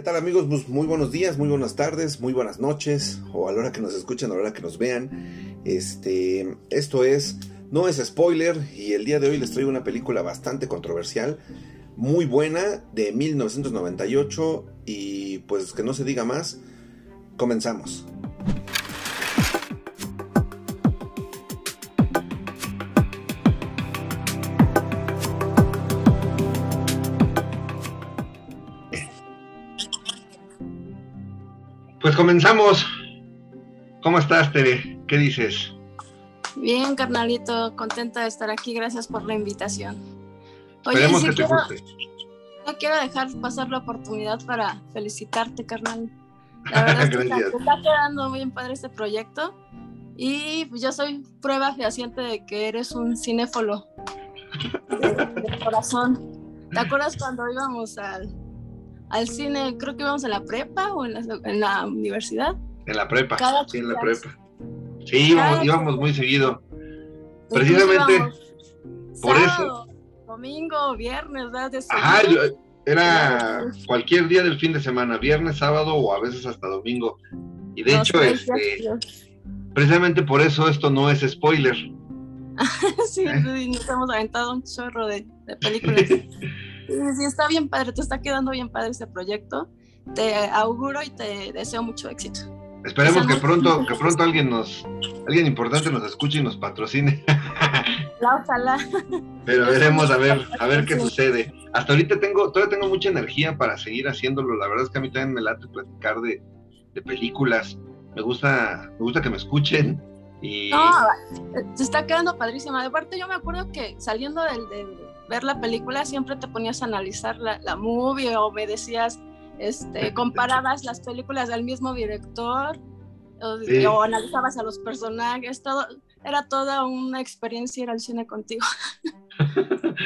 ¿Qué tal amigos? Pues muy buenos días, muy buenas tardes, muy buenas noches, o a la hora que nos escuchen, a la hora que nos vean. Este, esto es, no es spoiler, y el día de hoy les traigo una película bastante controversial, muy buena, de 1998, y pues que no se diga más, comenzamos. Pues comenzamos. ¿Cómo estás, Tere? ¿Qué dices? Bien, carnalito, contenta de estar aquí. Gracias por la invitación. Esperemos que te guste. No quiero dejar pasar la oportunidad para felicitarte, carnal. La verdad es que está, está quedando bien padre este proyecto. Y yo soy prueba fehaciente de que eres un cinéfolo de corazón. ¿Te acuerdas cuando íbamos al, al cine, creo que íbamos en la prepa o en la, en la universidad. En la prepa, sí, en la prepa. Sí, íbamos, muy seguido. Precisamente por eso. Domingo, viernes, ¿verdad? Ajá, era cualquier día del fin de semana, viernes, sábado o a veces hasta domingo. Y de hecho, este, precisamente por eso esto no es spoiler. sí, ¿Eh? nos hemos aventado un chorro de, de películas. Sí, está bien padre, te está quedando bien padre este proyecto. Te auguro y te deseo mucho éxito. Esperemos que pronto, que pronto alguien nos, alguien importante nos escuche y nos patrocine. La ojalá. Pero veremos a ver, a ver qué sucede. Hasta ahorita tengo, todavía tengo mucha energía para seguir haciéndolo. La verdad es que a mí también me late platicar de, de películas. Me gusta, me gusta que me escuchen. Y... No, se está quedando padrísima. De parte, yo me acuerdo que saliendo del, del ver la película siempre te ponías a analizar la, la movie o me decías, este, comparabas las películas del mismo director o, sí. o, analizabas a los personajes, todo, era toda una experiencia ir al cine contigo.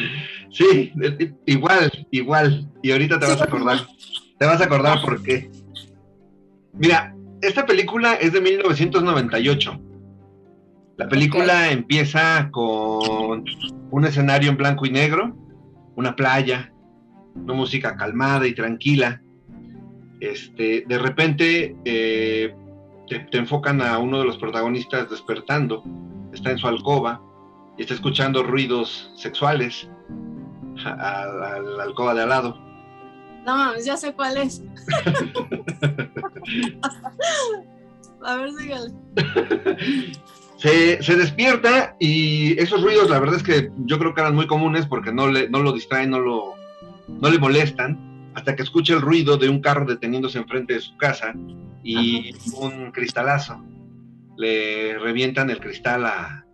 Sí, igual, igual, y ahorita te vas a acordar, te vas a acordar por qué. Mira, esta película es de 1998. La película okay. empieza con un escenario en blanco y negro, una playa, una música calmada y tranquila. Este, de repente eh, te, te, enfocan a uno de los protagonistas despertando, está en su alcoba y está escuchando ruidos sexuales a, a, a la alcoba de al lado. No, ya sé cuál es. a ver, sígale. Se, se, despierta y esos ruidos, la verdad es que yo creo que eran muy comunes porque no, le, no lo distraen, no, lo, no le molestan, hasta que escucha el ruido de un carro deteniéndose enfrente de su casa y un cristalazo. Le revientan el cristal a,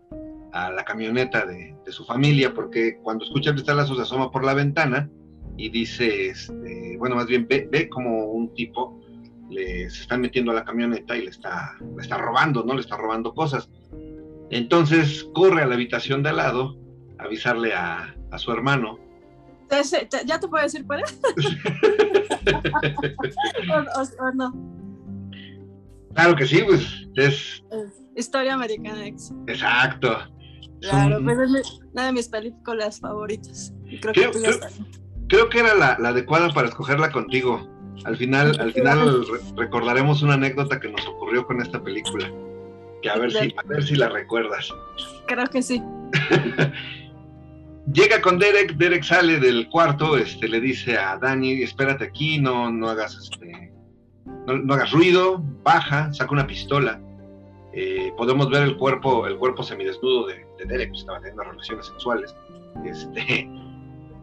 a la camioneta de, de, su familia porque cuando escucha el cristalazo se asoma por la ventana y dice, este, bueno, más bien ve, ve como un tipo le, se está metiendo a la camioneta y le está, le está robando, ¿no? Le está robando cosas. Entonces corre a la habitación de al lado a avisarle a, a su hermano. ¿Ya te puedo decir cuál es? o, o, o, no. Claro que sí, pues es... Historia Americana X. Exacto. Claro, pues es una de mis películas favoritas. Creo, creo, que, creo, creo que era la, la, adecuada para escogerla contigo. Al final, al final recordaremos una anécdota que nos ocurrió con esta película. Que a ver, si, a ver si la recuerdas. Creo que sí. Llega con Derek, Derek sale del cuarto, este, le dice a Dani, espérate aquí, no, no hagas este, no, no hagas ruido, baja, saca una pistola. Eh, podemos ver el cuerpo, el cuerpo semidesnudo de, de Derek, pues, estaba teniendo relaciones sexuales. Este,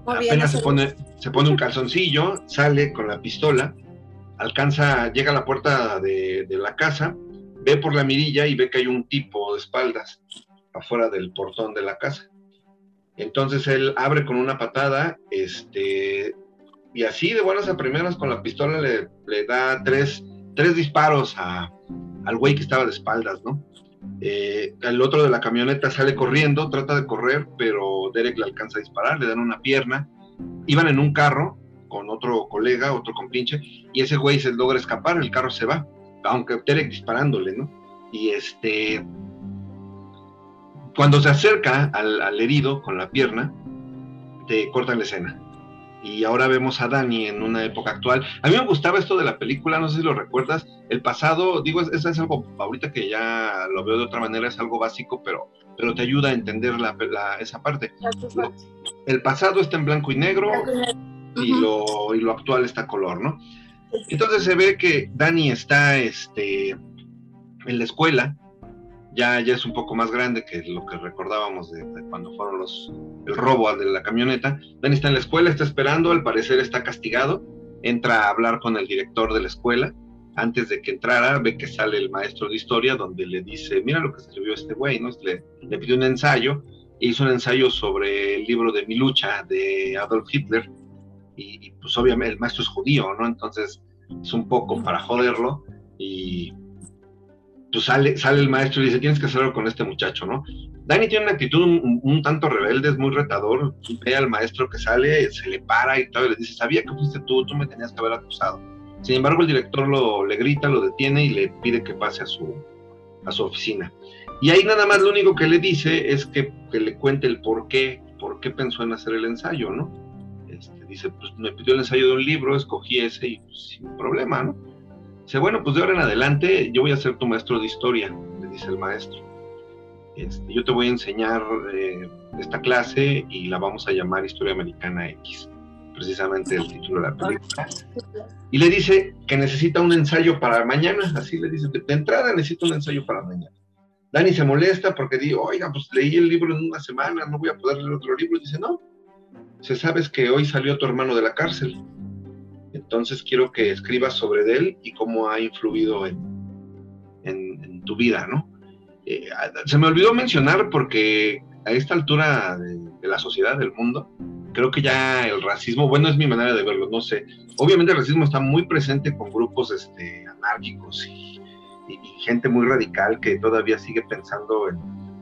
apenas se pone, se pone un calzoncillo, sale con la pistola, alcanza, llega a la puerta de, de, la casa, ve por la mirilla y ve que hay un tipo de espaldas afuera del portón de la casa. Entonces él abre con una patada, este, y así de buenas a primeras con la pistola le, le da tres, tres disparos a, al güey que estaba de espaldas, ¿no? Eh, el otro de la camioneta sale corriendo, trata de correr, pero Derek le alcanza a disparar, le dan una pierna. Iban en un carro con otro colega, otro compinche, y ese güey se logra escapar, el carro se va, aunque Derek disparándole, ¿no? Y este, cuando se acerca al, al herido con la pierna, te cortan la escena. Y ahora vemos a Dani en una época actual. A mí me gustaba esto de la película, no sé si lo recuerdas, el pasado, digo, eso es algo, ahorita que ya lo veo de otra manera, es algo básico, pero, pero te ayuda a entender la, esa parte. El pasado está en blanco y negro y, lo, y lo actual está a color, ¿no? Entonces se ve que Dani está este, en la escuela, ya, ya es un poco más grande que lo que recordábamos de, cuando fueron los el robo de la camioneta. Dani está en la escuela, está esperando, al parecer está castigado, entra a hablar con el director de la escuela. Antes de que entrara, ve que sale el maestro de historia donde le dice, mira lo que escribió este güey, ¿no? Le, le pidió un ensayo, hizo un ensayo sobre el libro de Mi lucha de Adolf Hitler, y pues obviamente el maestro es judío, ¿no? Entonces es un poco para joderlo, y pues sale, sale el maestro y dice, tienes que hacerlo con este muchacho, ¿no? Dani tiene una actitud un, tanto rebelde, es muy retador, ve al maestro que sale, se le para y y le dice, sabía que fuiste tú, tú me tenías que haber acusado. Sin embargo, el director lo, le grita, lo detiene y le pide que pase a su, a su oficina. Y ahí nada más lo único que le dice es que, que le cuente el por qué, por qué pensó en hacer el ensayo, ¿no? Este, dice, pues me pidió el ensayo de un libro, escogí ese y pues, sin problema, ¿no? Dice, bueno, pues de ahora en adelante yo voy a ser tu maestro de historia, le dice el maestro. Este, yo te voy a enseñar eh, esta clase y la vamos a llamar Historia Americana X, precisamente el título de la película. Y le dice que necesita un ensayo para mañana, así le dice, de entrada necesito un ensayo para mañana. Dani se molesta porque dice, oiga, pues leí el libro en una semana, no voy a poder leer otro libro. Y dice, no, se sabes que hoy salió tu hermano de la cárcel entonces quiero que escribas sobre él y cómo ha influido en, en, tu vida, ¿no? Eh, se me olvidó mencionar porque a esta altura de, la sociedad, del mundo, creo que ya el racismo, bueno, es mi manera de verlo, no sé. Obviamente el racismo está muy presente con grupos este, anárquicos y, gente muy radical que todavía sigue pensando en,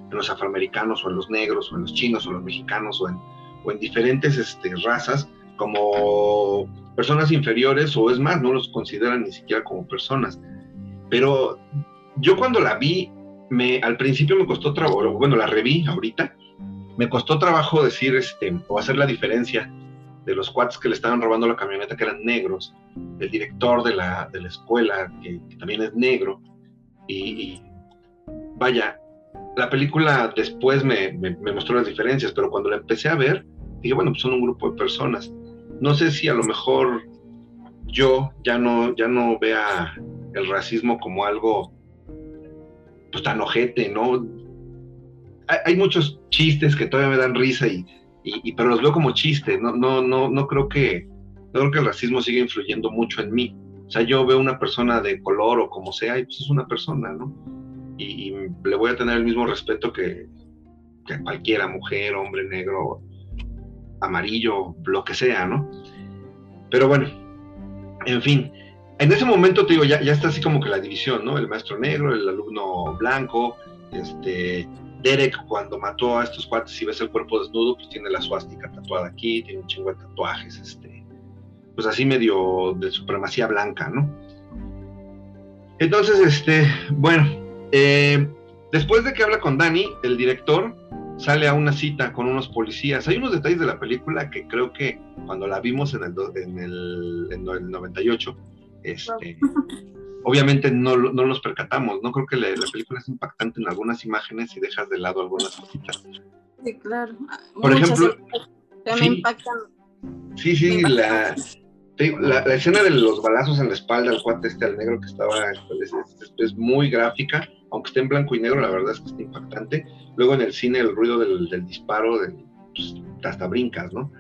los afroamericanos o en los negros o en los chinos o los mexicanos o en, o en diferentes este, razas como personas inferiores o es más, no los consideran ni siquiera como personas. Pero yo cuando la vi, me, al principio me costó trabajo, bueno, la reví ahorita, me costó trabajo decir este, o hacer la diferencia de los cuates que le estaban robando la camioneta, que eran negros, el director de la, de la escuela, que, también es negro, y, vaya, la película después me, me, me, mostró las diferencias, pero cuando la empecé a ver, dije, bueno, pues son un grupo de personas no sé si a lo mejor yo ya no, ya no vea el racismo como algo pues tan ojete, ¿no? Hay, muchos chistes que todavía me dan risa y, pero los veo como chistes, no, no, no, no creo que, no creo que el racismo siga influyendo mucho en mí. O sea, yo veo una persona de color o como sea, y pues es una persona, ¿no? Y, le voy a tener el mismo respeto que, que cualquiera, mujer, hombre, negro, amarillo, lo que sea, ¿no? Pero bueno, en fin, en ese momento te digo, ya, ya está así como que la división, ¿no? El maestro negro, el alumno blanco, este, Derek cuando mató a estos cuates y ves el cuerpo desnudo, pues tiene la suástica tatuada aquí, tiene un chingo de tatuajes, este, pues así medio de supremacía blanca, ¿no? Entonces, este, bueno, eh, después de que habla con Dani, el director, sale a una cita con unos policías. Hay unos detalles de la película que creo que cuando la vimos en el, en el, en el 98, este, obviamente no, no los percatamos. No creo que la, película es impactante en algunas imágenes y dejas de lado algunas cositas. Sí, claro. Por ejemplo, sí, sí, sí, la, la, escena de los balazos en la espalda al cuate este al negro que estaba es, es, muy gráfica, aunque esté en blanco y negro, la verdad es que está impactante. Luego en el cine el ruido del, disparo, pues, hasta brincas, ¿no?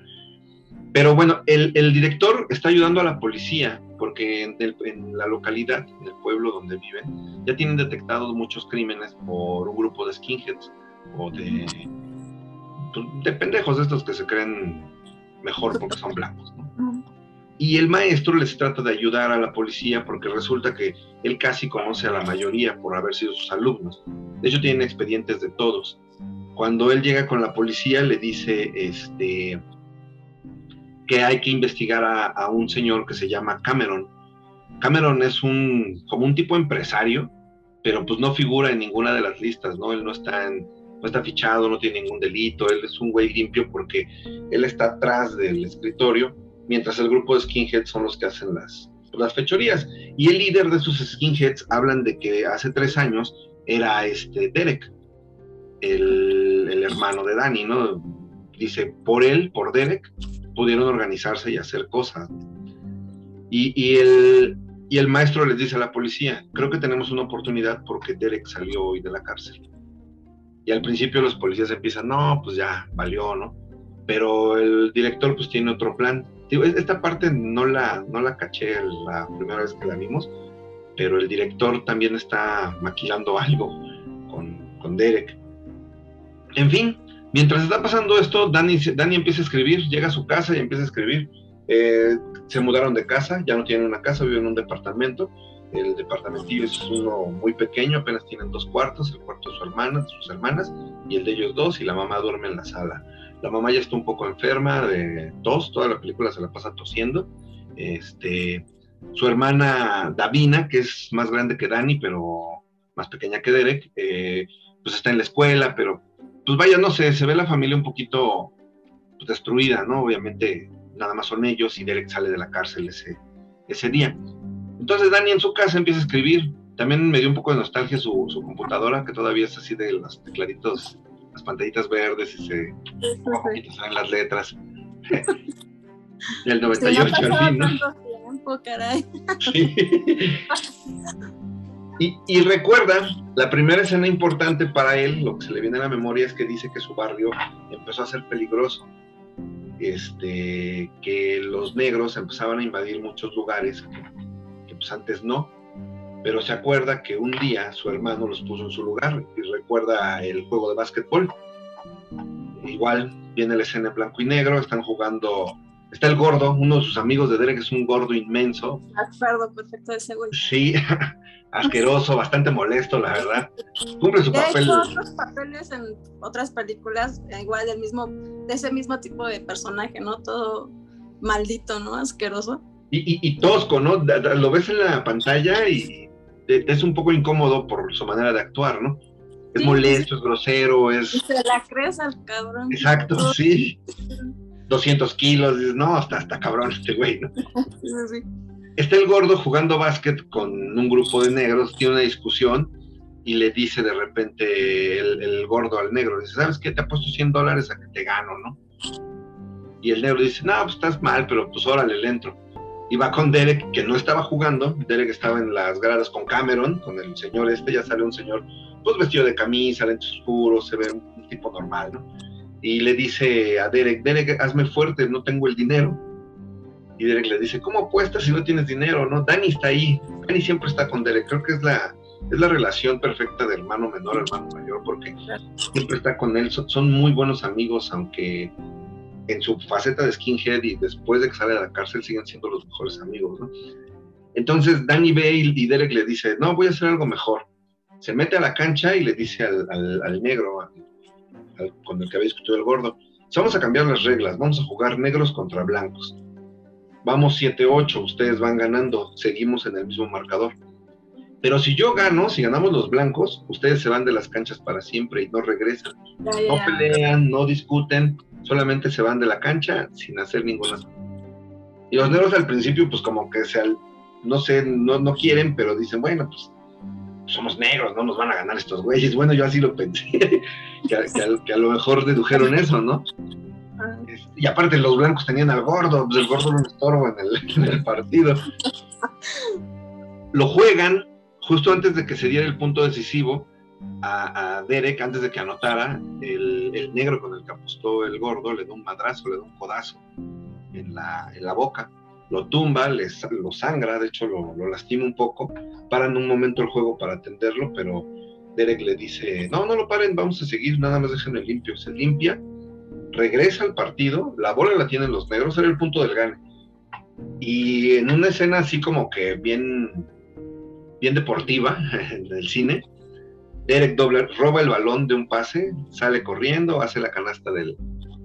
Pero bueno, el, director está ayudando a la policía porque en, la localidad, en el pueblo donde viven, ya tienen detectados muchos crímenes por un grupo de skinheads o de, pues, de pendejos estos que se creen mejor porque son blancos, ¿no? Y el maestro les trata de ayudar a la policía porque resulta que él casi conoce a la mayoría por haber sido sus alumnos. De hecho, tienen expedientes de todos. Cuando él llega con la policía, le dice este, que hay que investigar a, un señor que se llama Cameron. Cameron es un, como un tipo empresario, pero pues no figura en ninguna de las listas, ¿no? Él no está, en, no está fichado, no tiene ningún delito, él es un güey limpio porque él está atrás del escritorio mientras el grupo de skinheads son los que hacen las, las fechorías. Y el líder de sus skinheads hablan de que hace tres años era este Derek, el, el hermano de Danny, ¿no? Dice, por él, por Derek, pudieron organizarse y hacer cosas. Y, y, el, y el maestro les dice a la policía, creo que tenemos una oportunidad porque Derek salió hoy de la cárcel. Y al principio los policías empiezan, no, pues ya, valió, ¿no? Pero el director pues tiene otro plan. Esta parte no la, no la caché la primera vez que la vimos, pero el director también está maquilando algo con, con Derek. En fin, mientras está pasando esto, Dani, Dani empieza a escribir, llega a su casa y empieza a escribir. Eh, se mudaron de casa, ya no tienen una casa, viven en un departamento. El departamentillo es uno muy pequeño, apenas tienen dos cuartos, el cuarto de su hermana, sus hermanas, y el de ellos dos, y la mamá duerme en la sala. La mamá ya está un poco enferma de tos, toda la película se la pasa tosiendo. Este, su hermana Davina, que es más grande que Dani, pero más pequeña que Derek, eh, pues está en la escuela, pero pues vaya, no sé, se ve la familia un poquito pues, destruida, ¿no? Obviamente nada más son ellos y Derek sale de la cárcel ese, ese día. Entonces Dani en su casa empieza a escribir. También me dio un poco de nostalgia su, su computadora, que todavía es así de los tecladitos, las pantallitas verdes y se, salen las letras. el 98 al fin, ¿no? Tiempo, caray. Sí. Y, y, recuerda, la primera escena importante para él, lo que se le viene a la memoria es que dice que su barrio empezó a ser peligroso este, que los negros empezaban a invadir muchos lugares que, pues antes no, pero se acuerda que un día su hermano los puso en su lugar y recuerda el juego de básquetbol. Igual viene la escena en blanco y negro, están jugando, está el gordo, uno de sus amigos de Derek es un gordo inmenso. Acuerdo perfecto ese güey. Sí, asqueroso, bastante molesto, la verdad. Cumple su papel. otros papeles en otras películas, igual del mismo, de ese mismo tipo de personaje, ¿no? Todo maldito, ¿no? Asqueroso. Y, y, tosco, ¿no? Lo ves en la pantalla y es un poco incómodo por su manera de actuar, ¿no? Es molesto, es grosero, es... se la crees al cabrón. Exacto, sí. 200 kilos, no, hasta, hasta cabrón este güey, ¿no? Sí, sí está el gordo jugando básquet con un grupo de negros, tiene una discusión y le dice de repente el, gordo al negro, dice, ¿sabes qué? Te apuesto 100 dólares a que te gano, ¿no? Y el negro dice, no, pues estás mal, pero pues órale, le entro. Y va con Derek, que no estaba jugando, Derek estaba en las gradas con Cameron, con el señor este, ya sale un señor, pues vestido de camisa, lentes oscuros, se ve un tipo normal, ¿no? Y le dice a Derek, Derek, hazme fuerte, no tengo el dinero y Derek le dice, ¿cómo apuestas si no tienes dinero? No, Dani está ahí. Dani siempre está con Derek. Creo que es la, es la relación perfecta de hermano menor, hermano mayor, porque siempre está con él. Son, muy buenos amigos, aunque en su faceta de skinhead y después de que sale de la cárcel siguen siendo los mejores amigos, ¿no? Entonces Danny ve y Derek le dice, no, voy a hacer algo mejor. Se mete a la cancha y le dice al, al, negro, con el que había discutido el gordo, vamos a cambiar las reglas, vamos a jugar negros contra blancos vamos 7-8, ustedes van ganando, seguimos en el mismo marcador. Pero si yo gano, si ganamos los blancos, ustedes se van de las canchas para siempre y no regresan. No pelean, no discuten, solamente se van de la cancha sin hacer ninguna. Y los negros al principio, pues como que se, no sé, no, no quieren, pero dicen, bueno, pues somos negros, no nos van a ganar estos güeyes. Bueno, yo así lo pensé, que, que a lo mejor dedujeron eso, ¿no? Y aparte los blancos tenían al gordo, pues el gordo no un estorbo en el, partido. Lo juegan justo antes de que se diera el punto decisivo a, Derek, antes de que anotara, el, negro con el que apostó el gordo le da un madrazo, le da un codazo en la, boca, lo tumba, les, lo sangra, de hecho lo, lo lastima un poco, paran un momento el juego para atenderlo, pero Derek le dice, no, no lo paren, vamos a seguir, nada más déjenlo limpio, se limpia regresa al partido, la bola la tienen los negros, era el punto del gane. Y en una escena así como que bien, bien deportiva en el cine, Derek Dobler roba el balón de un pase, sale corriendo, hace la canasta del,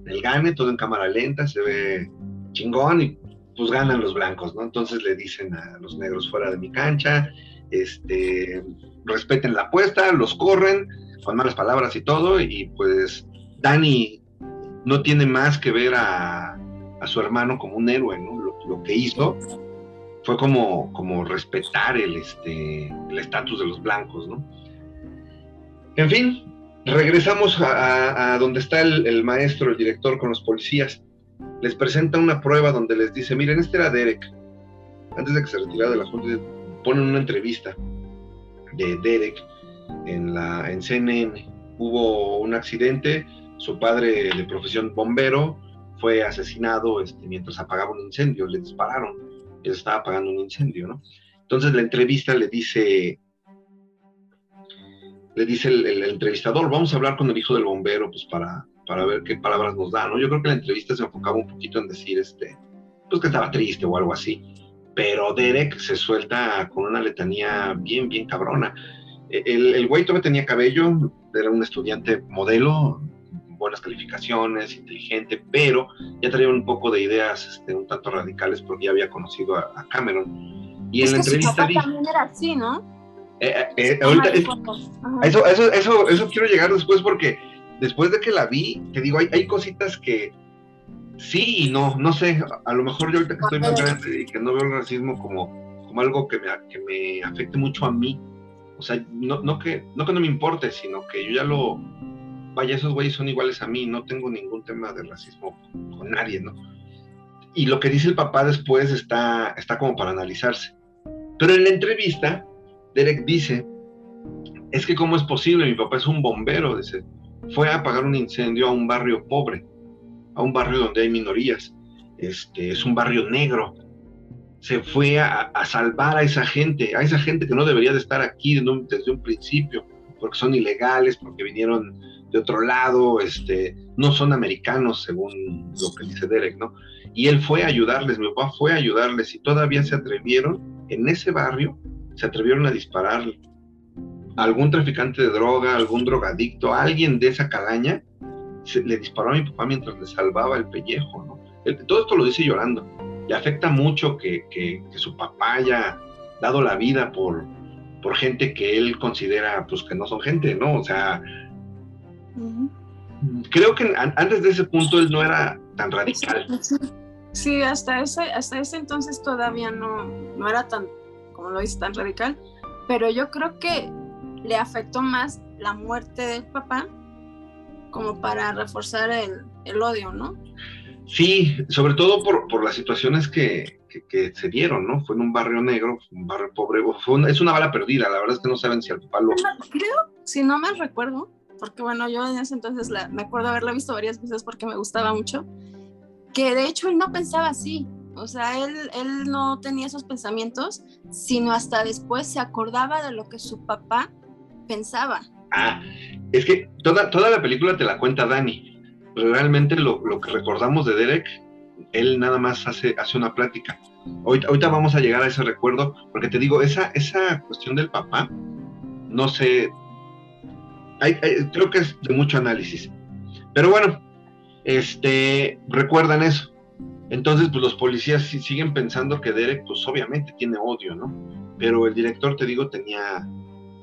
del gane, todo en cámara lenta, se ve chingón y pues ganan los blancos, ¿no? Entonces le dicen a los negros fuera de mi cancha, este, respeten la apuesta, los corren con malas palabras y todo, y pues Dani no tiene más que ver a, a su hermano como un héroe, ¿no? Lo, que hizo fue como, como respetar el este el estatus de los blancos, ¿no? En fin, regresamos a, donde está el, maestro, el director con los policías. Les presenta una prueba donde les dice, miren, este era Derek. Antes de que se retirara de la Junta, ponen una entrevista de Derek en, la, CNN. Hubo un accidente, su padre de profesión bombero fue asesinado este, mientras apagaba un incendio, le dispararon, él estaba apagando un incendio, ¿no? Entonces la entrevista le dice, le dice el, entrevistador, vamos a hablar con el hijo del bombero, pues para, para ver qué palabras nos da, ¿no? Yo creo que la entrevista se enfocaba un poquito en decir, este, pues que estaba triste o algo así, pero Derek se suelta con una letanía bien, bien cabrona. El, el güey todavía tenía cabello, era un estudiante modelo, buenas calificaciones, inteligente, pero ya traía un poco de ideas este, un tanto radicales porque ya había conocido a, Cameron. Y en la entrevista su también era así, ¿no? Eh, eh, eh, eso, eso, eso, eso quiero llegar después porque después de que la vi, te digo, hay, hay cositas que sí y no, no sé, a lo mejor yo ahorita que estoy más grande y que no veo el racismo como, como algo que me, que me afecte mucho a mí, o sea, no, no, que, no que no me importe, sino que yo ya lo, vaya, esos güeyes son iguales a mí, no tengo ningún tema de racismo con nadie, ¿no? Y lo que dice el papá después está, está como para analizarse. Pero en la entrevista, Derek dice, es que cómo es posible, mi papá es un bombero, dice, fue a apagar un incendio a un barrio pobre, a un barrio donde hay minorías, este, es un barrio negro, se fue a, salvar a esa gente, a esa gente que no debería de estar aquí desde un principio, porque son ilegales, porque vinieron de otro lado, este, no son americanos, según lo que dice Derek, ¿no? Y él fue a ayudarles, mi papá fue a ayudarles y todavía se atrevieron, en ese barrio, se atrevieron a disparar a algún traficante de droga, algún drogadicto, alguien de esa calaña, se, le disparó a mi papá mientras le salvaba el pellejo, ¿no? todo esto lo dice llorando. Le afecta mucho que, que, su papá haya dado la vida por, por gente que él considera pues que no son gente, ¿no? O sea, Creo que antes de ese punto él no era tan radical. Sí, hasta ese, hasta ese entonces todavía no, no era tan, como lo dice, tan radical, pero yo creo que le afectó más la muerte del papá como para reforzar el, el odio, ¿no? Sí, sobre todo por, por las situaciones que, que, se dieron, ¿no? Fue en un barrio negro, un barrio pobre, es una bala perdida, la verdad es que no saben si al papá lo... Creo, si no me recuerdo, porque bueno, yo en ese entonces la, me acuerdo haberla visto varias veces porque me gustaba mucho, que de hecho él no pensaba así, o sea, él, él no tenía esos pensamientos, sino hasta después se acordaba de lo que su papá pensaba. Ah, es que toda, toda la película te la cuenta Dani. Realmente lo, lo que recordamos de Derek, él nada más hace, hace una plática. Ahorita, ahorita, vamos a llegar a ese recuerdo, porque te digo, esa, esa cuestión del papá, no sé, creo que es de mucho análisis. Pero bueno, este, recuerdan eso. Entonces, pues los policías siguen pensando que Derek, pues obviamente tiene odio, ¿no? Pero el director, te digo, tenía,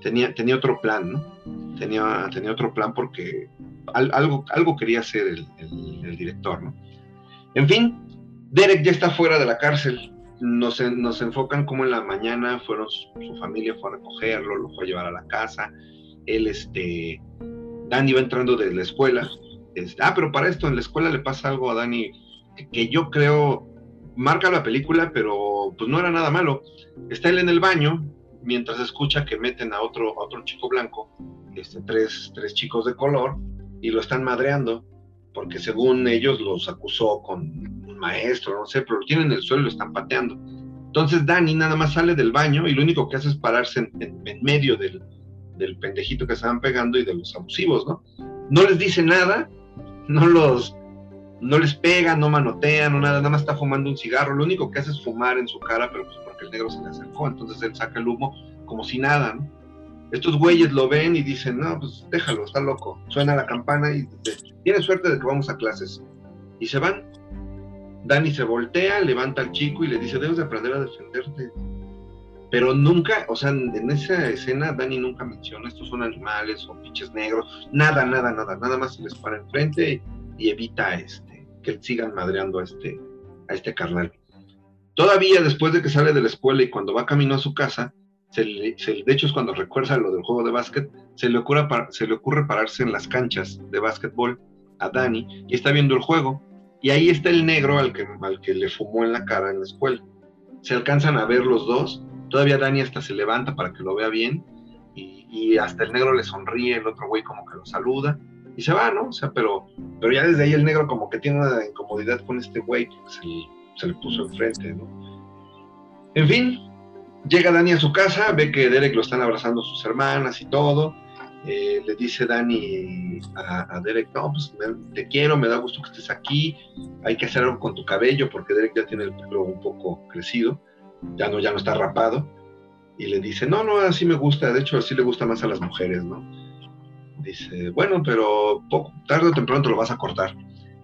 tenía, tenía otro plan, ¿no? Tenía, tenía otro plan porque algo, algo quería hacer el, director, ¿no? En fin, Derek ya está fuera de la cárcel. Nos, nos enfocan como en la mañana fueron su, familia fue a recogerlo, lo fue a llevar a la casa él, este, Dani va entrando de la escuela. Ah, pero para esto en la escuela le pasa algo a Dani que, yo creo marca la película, pero pues no era nada malo. Está él en el baño mientras escucha que meten a otro, otro chico blanco, este, tres, tres chicos de color, y lo están madreando, porque según ellos los acusó con un maestro, no sé, pero lo tienen en el suelo y lo están pateando. Entonces Dani nada más sale del baño y lo único que hace es pararse en medio del, del pendejito que estaban pegando y de los abusivos, ¿no? No les dice nada, no los, no les pega, no manotea, no nada, nada más está fumando un cigarro, lo único que hace es fumar en su cara, pero pues porque el negro se le acercó, entonces él saca el humo como si nada, ¿no? Estos güeyes lo ven y dicen, no, pues déjalo, está loco. Suena la campana y dice, tiene suerte de que vamos a clases. Y se van. Dani se voltea, levanta al chico y le dice, debes de aprender a defenderte pero nunca, o sea, en esa escena Dani nunca menciona estos son animales o pinches negros, nada, nada, nada, nada más se les para enfrente y evita este que sigan madreando a este, a este carnal. Todavía después de que sale de la escuela y cuando va camino a su casa, se de hecho es cuando recuerda lo del juego de básquet, se le, ocurre, se le ocurre pararse en las canchas de básquetbol a Dani y está viendo el juego. Y ahí está el negro al que, al que le fumó en la cara en la escuela. Se alcanzan a ver los dos. Todavía Dani hasta se levanta para que lo vea bien. Y, hasta el negro le sonríe, el otro güey como que lo saluda. Y se va, ¿no? O sea, pero, pero ya desde ahí el negro como que tiene una incomodidad con este güey que se, le puso enfrente, ¿no? En fin, llega Dani a su casa, ve que Derek lo están abrazando sus hermanas y todo eh, le dice Dani a, Derek, no, pues te quiero, me da gusto que estés aquí, hay que hacer algo con tu cabello, porque Derek ya tiene el pelo un poco crecido, ya no, ya no está rapado, y le dice, no, no, así me gusta, de hecho así le gusta más a las mujeres, ¿no? Dice, bueno, pero poco, tarde o temprano te lo vas a cortar.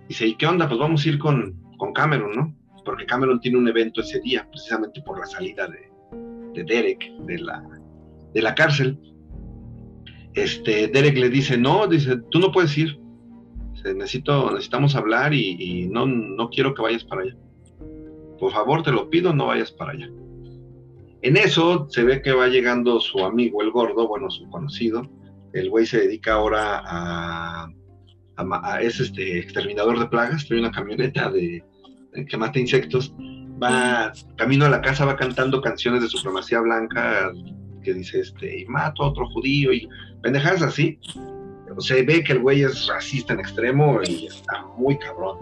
Dice, ¿y qué onda? Pues vamos a ir con, con Cameron, ¿no? Porque Cameron tiene un evento ese día, precisamente por la salida de, de Derek de la, de la cárcel este, Derek le dice, no, dice, tú no puedes ir. necesito, necesitamos hablar y, no, no quiero que vayas para allá. Por favor, te lo pido, no vayas para allá. En eso se ve que va llegando su amigo el gordo, bueno, su conocido. El güey se dedica ahora a, es este exterminador de plagas, trae una camioneta de, que mata insectos. Va camino a la casa, va cantando canciones de supremacía blanca que dice este, y mato a otro judío y pendejadas así. Se ve que el güey es racista en extremo y está muy cabrón.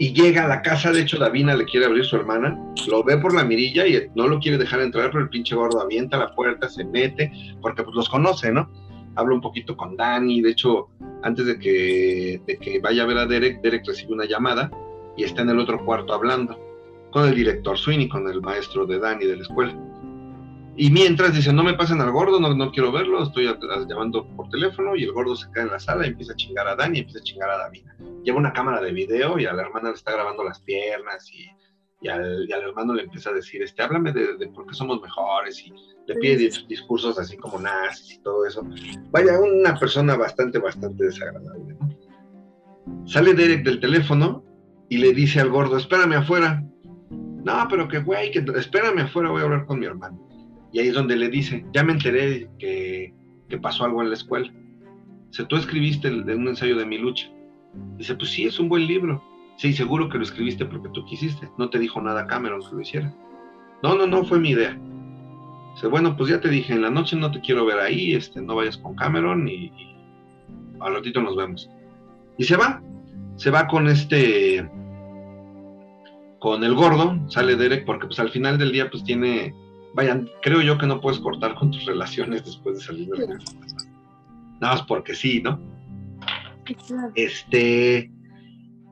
Y llega a la casa, de hecho Davina le quiere abrir su hermana, lo ve por la mirilla y no lo quiere dejar entrar, pero el pinche gordo avienta la puerta, se mete, porque pues los conoce, ¿no? Habla un poquito con Dani, de hecho, antes de que, de que vaya a ver a Derek, Derek recibe una llamada y está en el otro cuarto hablando con el director Sweeney, con el maestro de Dani de la escuela. Y mientras dice, no me pasen al gordo, no, no quiero verlo, estoy llamando por teléfono y el gordo se cae en la sala y empieza a chingar a Dani y empieza a chingar a Davina. Lleva una cámara de video y a la hermana le está grabando las piernas y, y, al, hermano le empieza a decir, este, háblame de, por qué somos mejores y le pide discursos así como nazis y todo eso. Vaya, una persona bastante, bastante desagradable. Sale Derek del teléfono y le dice al gordo, espérame afuera. No, pero que güey, que espérame afuera, voy a hablar con mi hermano. Y ahí es donde le dice, ya me enteré que, pasó algo en la escuela. Dice, tú escribiste de un ensayo de mi lucha. Dice, pues sí, es un buen libro. Sí, seguro que lo escribiste porque tú quisiste. No te dijo nada Cameron que lo hiciera. No, no, no, fue mi idea. Dice, bueno, pues ya te dije, en la noche no te quiero ver ahí, este, no vayas con Cameron y, y al ratito nos vemos. Y se va, se va con este, con el gordo, sale Derek, porque pues al final del día pues tiene vayan, creo yo que no puedes cortar con tus relaciones después de salir de la Nada más porque sí, ¿no? Este,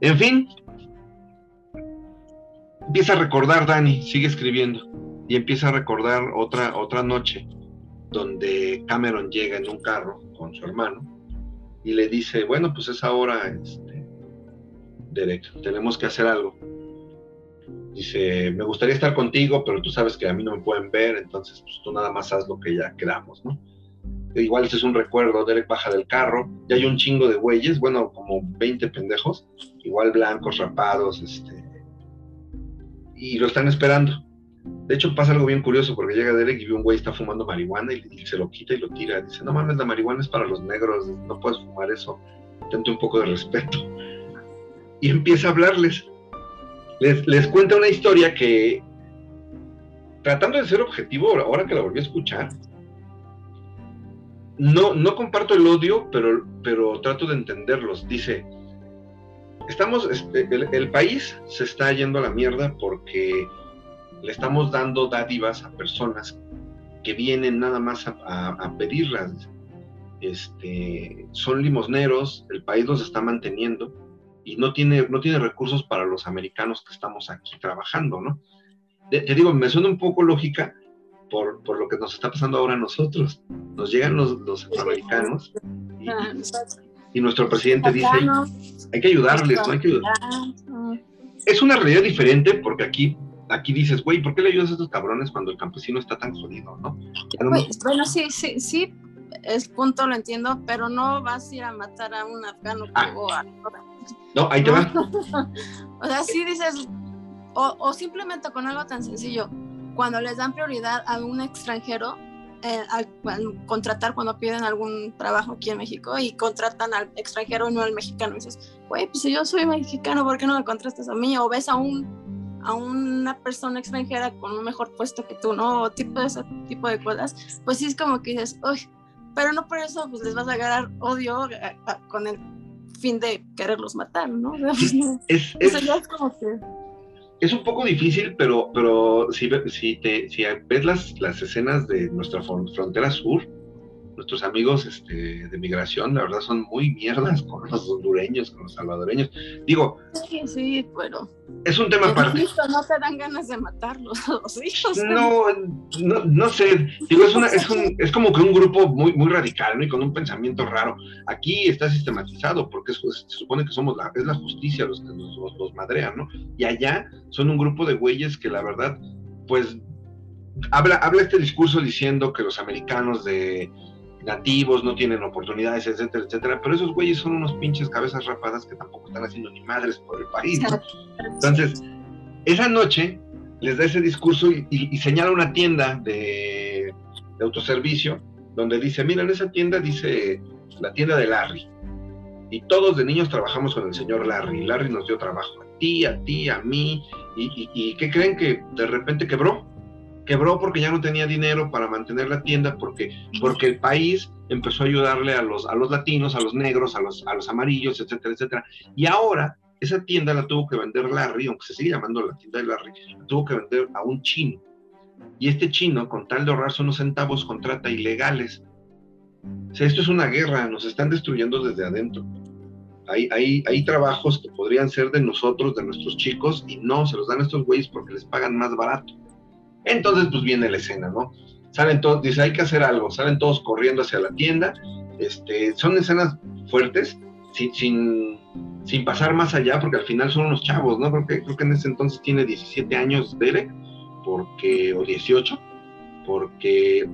en fin, empieza a recordar Dani, sigue escribiendo. Y empieza a recordar otra otra noche donde Cameron llega en un carro con su hermano y le dice, bueno, pues es ahora, este, Derek, tenemos que hacer algo dice, me gustaría estar contigo, pero tú sabes que a mí no me pueden ver, entonces pues, tú nada más haz lo que ya quedamos, ¿no? Igual ese es un recuerdo, Derek baja del carro, y hay un chingo de güeyes, bueno, como 20 pendejos, igual blancos, rapados, este, y lo están esperando. De hecho, pasa algo bien curioso, porque llega Derek y ve un güey está fumando marihuana y, se lo quita y lo tira. Dice, no mames, la marihuana es para los negros, no puedes fumar eso, tente un poco de respeto. Y empieza a hablarles les, cuenta una historia que, tratando de ser objetivo, ahora que la volví a escuchar, no, no comparto el odio, pero, pero trato de entenderlos. Dice, estamos, este, el, país se está yendo a la mierda porque le estamos dando dádivas a personas que vienen nada más a, pedirlas. Este, son limosneros, el país los está manteniendo y no tiene, no tiene recursos para los americanos que estamos aquí trabajando, ¿no? te digo, me suena un poco lógica por, por, lo que nos está pasando ahora a nosotros. Nos llegan los, los americanos y, nuestro presidente dice, hay que ayudarles, no hay que ayudar. Es una realidad diferente porque aquí aquí dices, güey, ¿por qué le ayudas a estos cabrones cuando el campesino está tan jodido, no? bueno, sí, sí, sí, es punto, lo entiendo, pero no vas a ir a matar a un afgano ah. No, ahí te va. o sea, sí dices, o, o, simplemente con algo tan sencillo, cuando les dan prioridad a un extranjero, eh, al, contratar cuando piden algún trabajo aquí en México y contratan al extranjero y no al mexicano. Y dices, güey, pues si yo soy mexicano, ¿por qué no me contratas a mí? O ves a un a una persona extranjera con un mejor puesto que tú, ¿no? O tipo de ese tipo de cosas, pues sí es como que dices, uy, pero no por eso pues les vas a agarrar odio con el fin de quererlos matar, ¿no? es, es, es, como que... es, un poco difícil, pero, pero si, si, te, si ves las, las escenas de nuestra frontera sur, nuestros amigos este, de migración, la verdad, son muy mierdas con los hondureños, con los salvadoreños. Digo. Sí, sí, bueno. Es un tema aparte. No te dan ganas de matarlos, los hijos. No, no, no sé. Digo, es, una, es, un, es como que un grupo muy, muy radical, ¿no? Y con un pensamiento raro. Aquí está sistematizado, porque se supone que somos la, es la justicia los que nos, los madrean, ¿no? Y allá son un grupo de güeyes que la verdad, pues habla, habla este discurso diciendo que los americanos de nativos no tienen oportunidades, etcétera, etcétera, pero esos güeyes son unos pinches cabezas rapadas que tampoco están haciendo ni madres por el país. Entonces, esa noche les da ese discurso y, señala una tienda de, autoservicio donde dice, mira, en esa tienda dice la tienda de Larry. Y todos de niños trabajamos con el señor Larry. Larry nos dio trabajo a ti, a ti, a mí. ¿Y, y qué creen que de repente quebró? Quebró porque ya no tenía dinero para mantener la tienda, porque, porque el país empezó a ayudarle a los, a los latinos, a los negros, a los, a los amarillos, etcétera, etcétera. Y ahora esa tienda la tuvo que vender Larry, aunque se sigue llamando la tienda de Larry, la tuvo que vender a un chino. Y este chino, con tal de ahorrarse unos centavos, contrata ilegales. O sea, esto es una guerra, nos están destruyendo desde adentro. Hay, hay, hay, trabajos que podrían ser de nosotros, de nuestros chicos, y no, se los dan a estos güeyes porque les pagan más barato. Entonces, pues viene la escena, ¿no? Salen todos, dice, hay que hacer algo, salen todos corriendo hacia la tienda, este, son escenas fuertes, sin, sin, pasar más allá, porque al final son unos chavos, ¿no? Creo que, creo que en ese entonces tiene 17 años Derek, porque, o 18, porque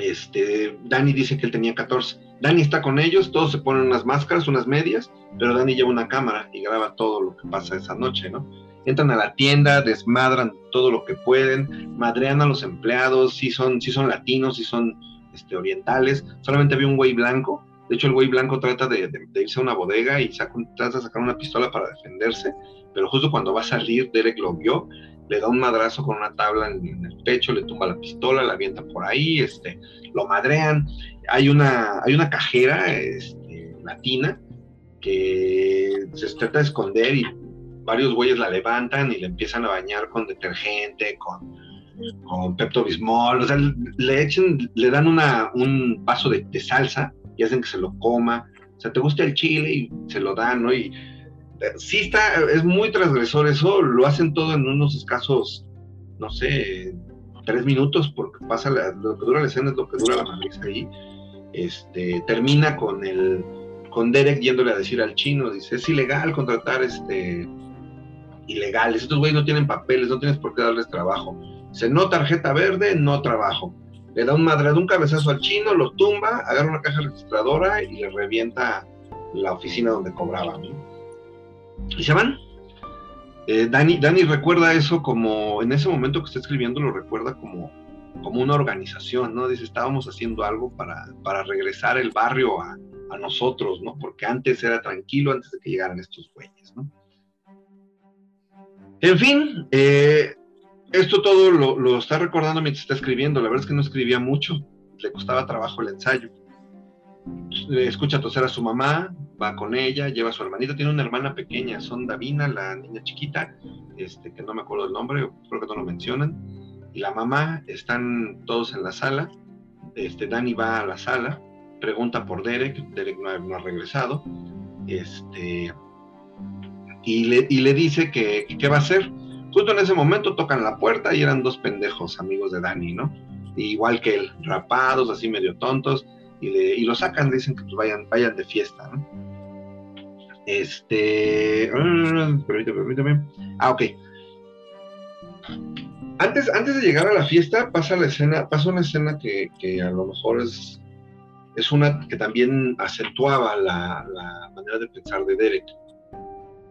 este, Dani dice que él tenía 14. Dani está con ellos, todos se ponen unas máscaras, unas medias, pero Dani lleva una cámara y graba todo lo que pasa esa noche, ¿no? Entran a la tienda, desmadran todo lo que pueden, madrean a los empleados, si son, si son latinos, si son este, orientales, solamente había un güey blanco, de hecho el güey blanco trata de, irse a una bodega y saca, trata de sacar una pistola para defenderse, pero justo cuando va a salir, Derek lo vio, le da un madrazo con una tabla en, el pecho, le tumba la pistola, la avienta por ahí, este, lo madrean, hay una, hay una cajera este, latina que se trata de esconder y varios güeyes la levantan y le empiezan a bañar con detergente, con, con Pepto o sea, le echen, le dan una, un vaso de, salsa y hacen que se lo coma, o sea, te gusta el chile y se lo dan, ¿no? Y eh, sí está, es muy transgresor eso, lo hacen todo en unos escasos, no sé, tres minutos, porque pasa lo que dura la escena es lo que dura la madriz ahí, este, termina con el, con Derek yéndole a decir al chino, dice, es ilegal contratar este ilegales. Estos güeyes no tienen papeles, no tienes por qué darles trabajo. Se no tarjeta verde, no trabajo. Le da un madre, un cabezazo al chino, lo tumba, agarra una caja registradora y le revienta la oficina donde cobraba. Y se van. Eh, Dani, recuerda eso como, en ese momento que está escribiendo, lo recuerda como, como una organización, ¿no? Dice, estábamos haciendo algo para, para regresar el barrio a, a nosotros, ¿no? Porque antes era tranquilo, antes de que llegaran estos güeyes. En fin, eh, esto todo lo, está recordando mientras está escribiendo. La verdad es que no escribía mucho, le costaba trabajo el ensayo. Escucha toser a su mamá, va con ella, lleva a su hermanita, tiene una hermana pequeña, son Davina, la niña chiquita, este, que no me acuerdo el nombre, creo que no lo mencionan, y la mamá, están todos en la sala, este, Dani va a la sala, pregunta por Derek, Derek no no ha regresado, este, y le, dice que qué va a hacer. Justo en ese momento tocan la puerta y eran dos pendejos amigos de Dani, ¿no? Igual que él, rapados, así medio tontos, y, le, y lo sacan, dicen que pues vayan, vayan de fiesta, ¿no? Este. Permítame, permítame. Ah, ok. Antes, antes de llegar a la fiesta, pasa la escena, pasa una escena que, que a lo mejor es es una que también acentuaba la, manera de pensar de Derek.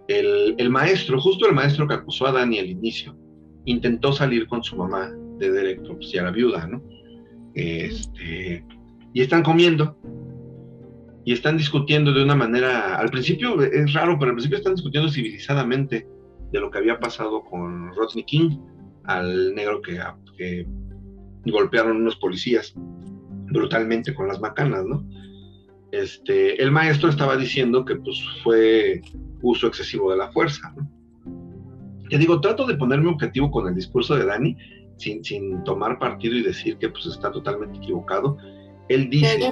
El, maestro, justo el maestro que acusó a Dani al inicio, intentó salir con su mamá de Derek, pues ya era viuda, ¿no? Este, y están comiendo y están discutiendo de una manera, al principio es raro, pero al principio están discutiendo civilizadamente de lo que había pasado con Rodney King, al negro que, que golpearon unos policías brutalmente con las macanas, ¿no? Este, el maestro estaba diciendo que pues fue uso excesivo de la fuerza, ¿no? Ya digo, trato de ponerme objetivo con el discurso de Dani, sin, sin tomar partido y decir que pues está totalmente equivocado. Él dice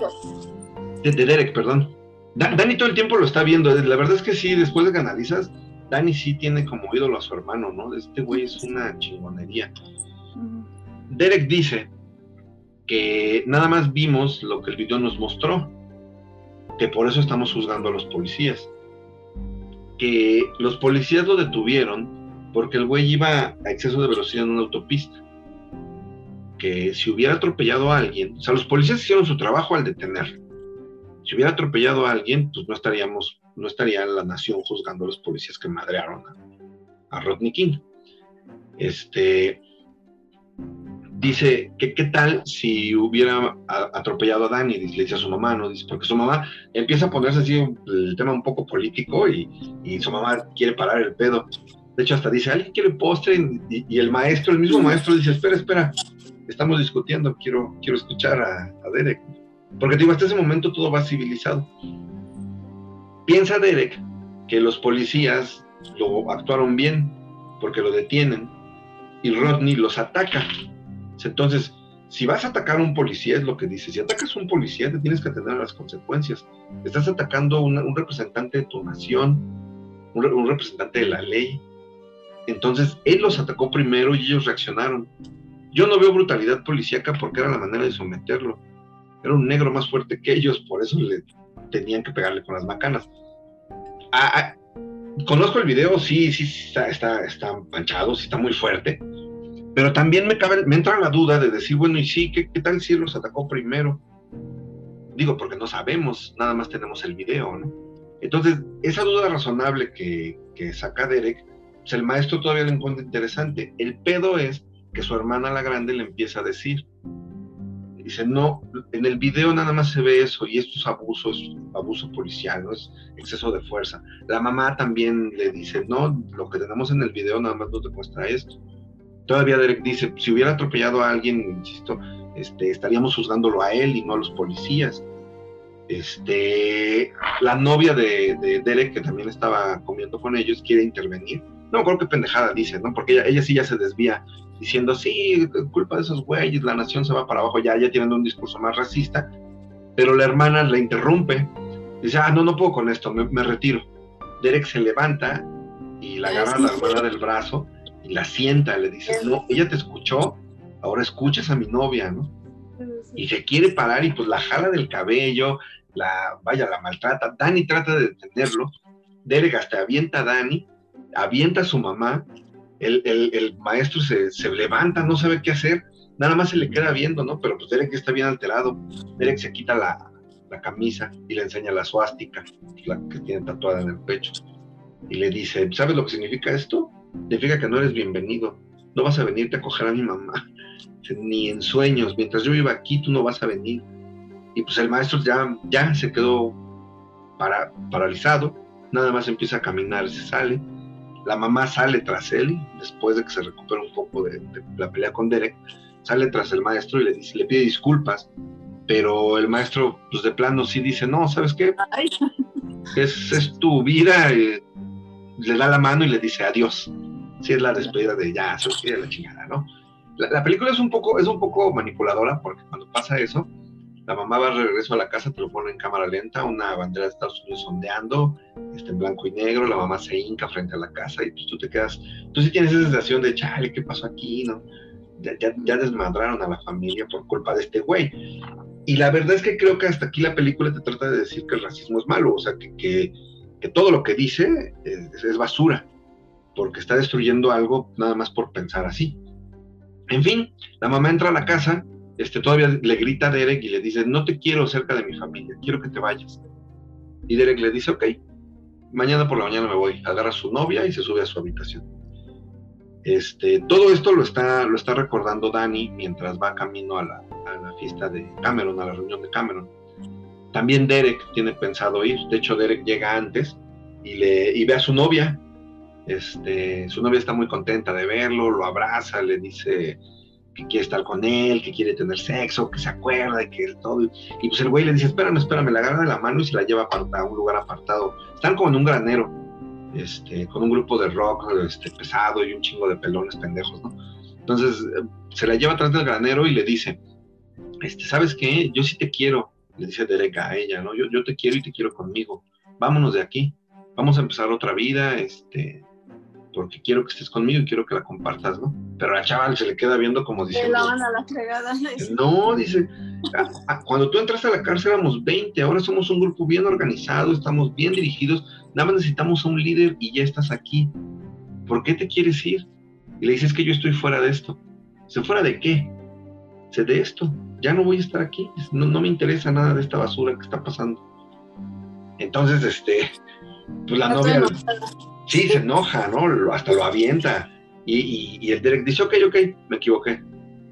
de, Derek, perdón. Dani todo el tiempo lo está viendo. La verdad es que sí, después de que analizas, Dani sí tiene como ídolo a su hermano, ¿no? Este güey es una chingonería. Derek dice que nada más vimos lo que el video nos mostró, que por eso estamos juzgando a los policías. Que los policías lo detuvieron porque el güey iba a exceso de velocidad en una autopista. Que si hubiera atropellado a alguien, o sea, los policías hicieron su trabajo al detenerlo si hubiera atropellado a alguien, pues no estaríamos, no estaría la nación juzgando a los policías que madrearon a, Rodney King. Este dice que qué tal si hubiera atropellado a Dani, le dice a su mamá, ¿no? Dice, porque su mamá empieza a ponerse así el tema un poco político y, su mamá quiere parar el pedo. De hecho, hasta dice, ¿alguien quiere postre? Y, el maestro, el mismo maestro, dice, espera, espera, estamos discutiendo, quiero, quiero escuchar a, a Derek. Porque digo, hasta ese momento todo va civilizado. Piensa Derek que los policías lo actuaron bien porque lo detienen y Rodney los ataca. Entonces, si vas a atacar a un policía, es lo que dice, si atacas a un policía te tienes que atender a las consecuencias. Estás atacando a un representante de tu nación, un, un representante de la ley. Entonces, él los atacó primero y ellos reaccionaron. Yo no veo brutalidad policíaca porque era la manera de someterlo era un negro más fuerte que ellos, por eso le tenían que pegarle con las macanas. Ah, ah, conozco el video, sí, sí, está, está, está manchado, sí está muy fuerte, pero también me, cabe, entra la duda de decir, bueno, y sí, ¿qué, qué tal si los atacó primero? Digo, porque no sabemos, nada más tenemos el video, ¿no? Entonces, esa duda razonable que, saca Derek, pues el maestro todavía lo encuentra interesante. El pedo es que su hermana la grande le empieza a decir, Dice, no, en el video nada más se ve eso y esto es abuso, es abuso policial, es exceso de fuerza. La mamá también le dice, no, lo que tenemos en el video nada más nos demuestra esto. Todavía Derek dice, si hubiera atropellado a alguien, insisto, este, estaríamos juzgándolo a él y no a los policías. Este, la novia de, de Derek, que también estaba comiendo con ellos, quiere intervenir. No creo que pendejada dice, ¿no? Porque ella, ella sí ya se desvía diciendo, sí, culpa de esos güeyes, la nación se va para abajo, ya, ya teniendo un discurso más racista, pero la hermana la interrumpe, dice, ah, no, no puedo con esto, me, retiro. Derek se levanta y la agarra a la hermana del brazo y la sienta, le dice, no, ella te escuchó, ahora escuchas a mi novia, ¿no? Y se quiere parar y pues la jala del cabello, la, vaya, la maltrata, Dani trata de detenerlo, Derek hasta avienta a Dani, avienta a su mamá, el, maestro se, levanta, no sabe qué hacer, nada más se le queda viendo, ¿no? Pero pues Derek está bien alterado. Derek se quita la, camisa y le enseña la suástica, la que tiene tatuada en el pecho. Y le dice, ¿sabes lo que significa esto? Significa que no eres bienvenido. No vas a venirte a coger a mi mamá. Ni en sueños. Mientras yo viva aquí, tú no vas a venir. Y pues el maestro ya, ya se quedó para, paralizado. Nada más empieza a caminar, se sale la mamá sale tras él, después de que se recupera un poco de, la pelea con Derek, sale tras el maestro y le, dice, le pide disculpas, pero el maestro, pues de plano sí dice, no, ¿sabes qué? Es, es, tu vida, le da la mano y le dice adiós. Sí, es la despedida de ya, se de la chingada, ¿no? La, la, película es un, poco, es un poco manipuladora porque cuando pasa eso, la mamá va de regreso a la casa, te lo pone en cámara lenta, una bandera de Estados Unidos ondeando, está en blanco y negro, la mamá se hinca frente a la casa y pues tú te quedas, tú sí tienes esa sensación de, chale, ¿qué pasó aquí? ¿no? Ya, desmadraron a la familia por culpa de este güey. Y la verdad es que creo que hasta aquí la película te trata de decir que el racismo es malo, o sea, que, que, todo lo que dice es, es basura, porque está destruyendo algo nada más por pensar así. En fin, la mamá entra a la casa este, todavía le grita a Derek y le dice, no te quiero cerca de mi familia, quiero que te vayas. Y Derek le dice, ok, mañana por la mañana me voy. Agarra a su novia y se sube a su habitación. Este, todo esto lo está, lo está recordando Dani mientras va camino a la, a la fiesta de Cameron, a la reunión de Cameron. También Derek tiene pensado ir, de hecho Derek llega antes y, le, y ve a su novia. Este, su novia está muy contenta de verlo, lo abraza, le dice, que quiere estar con él, que quiere tener sexo, que se acuerda y que todo. Y pues el güey le dice, espérame, espérame, la agarra de la mano y se la lleva a un lugar apartado. Están como en un granero, este, con un grupo de rock este, pesado y un chingo de pelones pendejos, ¿no? Entonces eh, se la lleva atrás del granero y le dice, este, ¿sabes qué? Yo sí te quiero, le dice Derek a ella, ¿no? Yo, yo te quiero y te quiero conmigo. Vámonos de aquí. Vamos a empezar otra vida, este, porque quiero que estés conmigo y quiero que la compartas, ¿no? Pero a chaval se le queda viendo como diciendo... la van a la fregada. No, dice, ah, ah, cuando tú entraste a la cárcel éramos 20, ahora somos un grupo bien organizado, estamos bien dirigidos, nada más necesitamos a un líder y ya estás aquí. ¿Por qué te quieres ir? Y le dices que yo estoy fuera de esto. ¿Se fuera de qué? De esto. Ya no voy a estar aquí. No, no me interesa nada de esta basura que está pasando. Entonces, este, pues la novia sí, se enoja, ¿no? Hasta lo avienta. Y, el Derek dice, ok, ok, me equivoqué.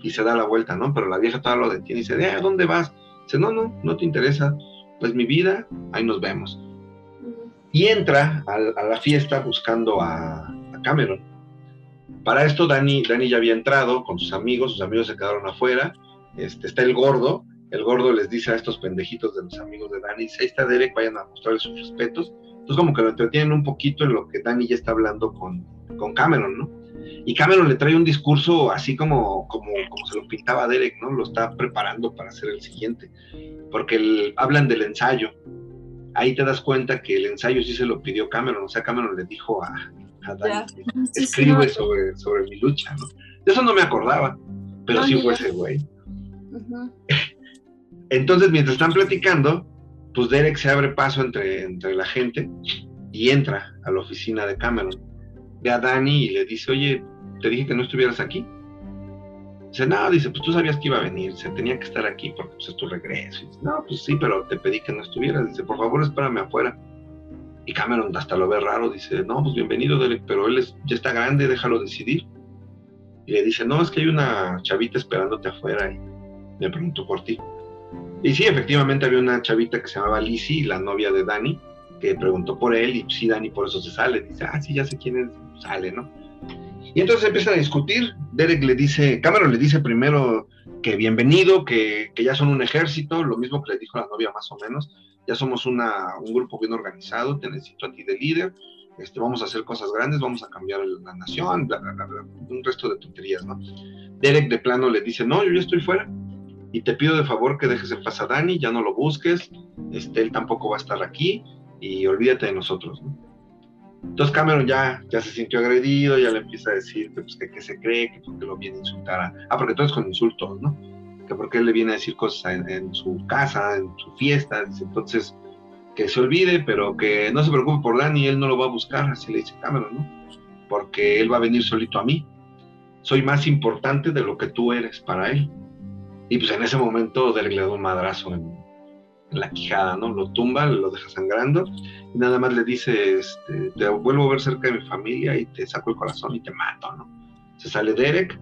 Y se da la vuelta, ¿no? Pero la vieja todavía lo detiene y dice, ¿a dónde vas? Dice, no, no, no te interesa. Pues mi vida, ahí nos vemos. Y entra a, la fiesta buscando a, Cameron. Para esto, Dani, Dani ya había entrado con sus amigos, sus amigos se quedaron afuera. Este, está el gordo, el gordo les dice a estos pendejitos de los amigos de Dani, ahí está Derek, vayan a mostrarle sus respetos. Entonces como que lo entretienen un poquito en lo que Dani ya está hablando con, con Cameron, ¿no? Y Cameron le trae un discurso así como, como, como se lo pintaba Derek, ¿no? Lo está preparando para hacer el siguiente. Porque hablan del ensayo. Ahí te das cuenta que el ensayo sí se lo pidió Cameron. O sea, Cameron le dijo a, Dani, escribe sobre, sobre mi lucha, ¿no? De eso no me acordaba, pero sí fue ese güey. Entonces, mientras están platicando, pues Derek se abre paso entre, entre la gente y entra a la oficina de Cameron. Ve a Danny y le dice, oye, te dije que no estuvieras aquí. Dice, no, dice, pues tú sabías que iba a venir, se tenía que estar aquí porque pues, es tu regreso. Dice, no, pues sí, pero te pedí que no estuvieras. Dice, por favor, espérame afuera. Y Cameron hasta lo ve raro, dice, no, pues bienvenido, Derek, pero él ya está grande, déjalo decidir. Y le dice, no, es que hay una chavita esperándote afuera y me pregunto por ti. Y sí, efectivamente había una chavita que se llamaba Lizzie, la novia de Dani, que preguntó por él y sí, Dani por eso se sale. Dice, ah, sí, ya sé quién es, sale, ¿no? Y entonces empiezan a discutir. Derek le dice, Cameron le dice primero que bienvenido, que, que, ya son un ejército, lo mismo que le dijo la novia más o menos. Ya somos una, un grupo bien organizado, te necesito a ti de líder. Este, vamos a hacer cosas grandes, vamos a cambiar la nación, bla, bla, bla, bla, un resto de tonterías, ¿no? Derek de plano le dice, no, yo ya estoy fuera, y te pido de favor que dejes en paz a Dani, ya no lo busques, este, él tampoco va a estar aquí y olvídate de nosotros. Entonces Cameron ya, ya se sintió agredido, ya le empieza a decir que, pues, que, se cree, que porque lo viene a insultar a... Ah, porque todo es con insultos, ¿no? Que porque él le viene a decir cosas en, su casa, en su fiesta, entonces que se olvide, pero que no se preocupe por Dani, él no lo va a buscar, así le dice Cameron, ¿no? Porque él va a venir solito a mí. Soy más importante de lo que tú eres para él. Y pues en ese momento Derek le da un madrazo en, la quijada, ¿no? Lo tumba, lo deja sangrando y nada más le dice, este, te vuelvo a ver cerca de mi familia y te saco el corazón y te mato, ¿no? Se sale Derek,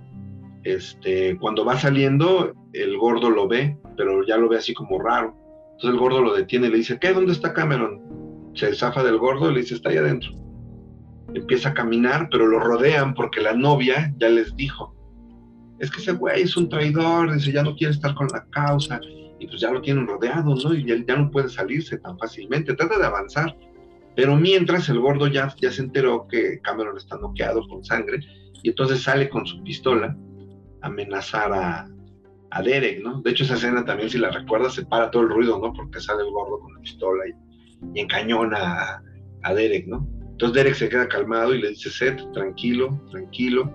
este, cuando va saliendo, el gordo lo ve, pero ya lo ve así como raro. Entonces el gordo lo detiene y le dice, ¿qué? ¿Dónde está Cameron? Se zafa del gordo y le dice, está ahí adentro. Empieza a caminar, pero lo rodean porque la novia ya les dijo, es que ese güey es un traidor, dice, ya no quiere estar con la causa, y pues ya lo tienen rodeado, ¿no? Y ya, no puede salirse tan fácilmente, trata de avanzar. Pero mientras el gordo ya, ya se enteró que Cameron está noqueado con sangre, y entonces sale con su pistola amenazar a, Derek, ¿no? De hecho, esa escena también, si la recuerdas, se para todo el ruido, ¿no? Porque sale el gordo con la pistola y, encañona a, Derek, ¿no? Entonces Derek se queda calmado y le dice, Seth, tranquilo, tranquilo,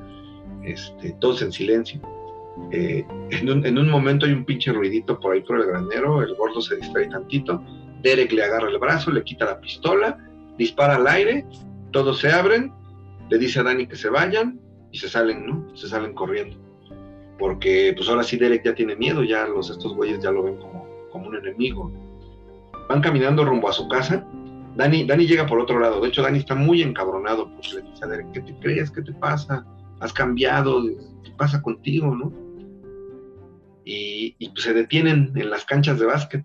este, todos en silencio. Eh, en, un, momento hay un pinche ruidito por ahí por el granero, el gordo se distrae tantito, Derek le agarra el brazo, le quita la pistola, dispara al aire, todos se abren, le dice a Dani que se vayan y se salen, ¿no? Se salen corriendo. Porque pues ahora sí Derek ya tiene miedo, ya los estos güeyes ya lo ven como, como un enemigo. Van caminando rumbo a su casa. Dani, Dani llega por otro lado. De hecho, Dani está muy encabronado porque le dice a Derek, ¿qué te crees? ¿Qué te pasa? ¿Has cambiado? ¿Qué pasa contigo? ¿no? Y, pues, se detienen en las canchas de básquet.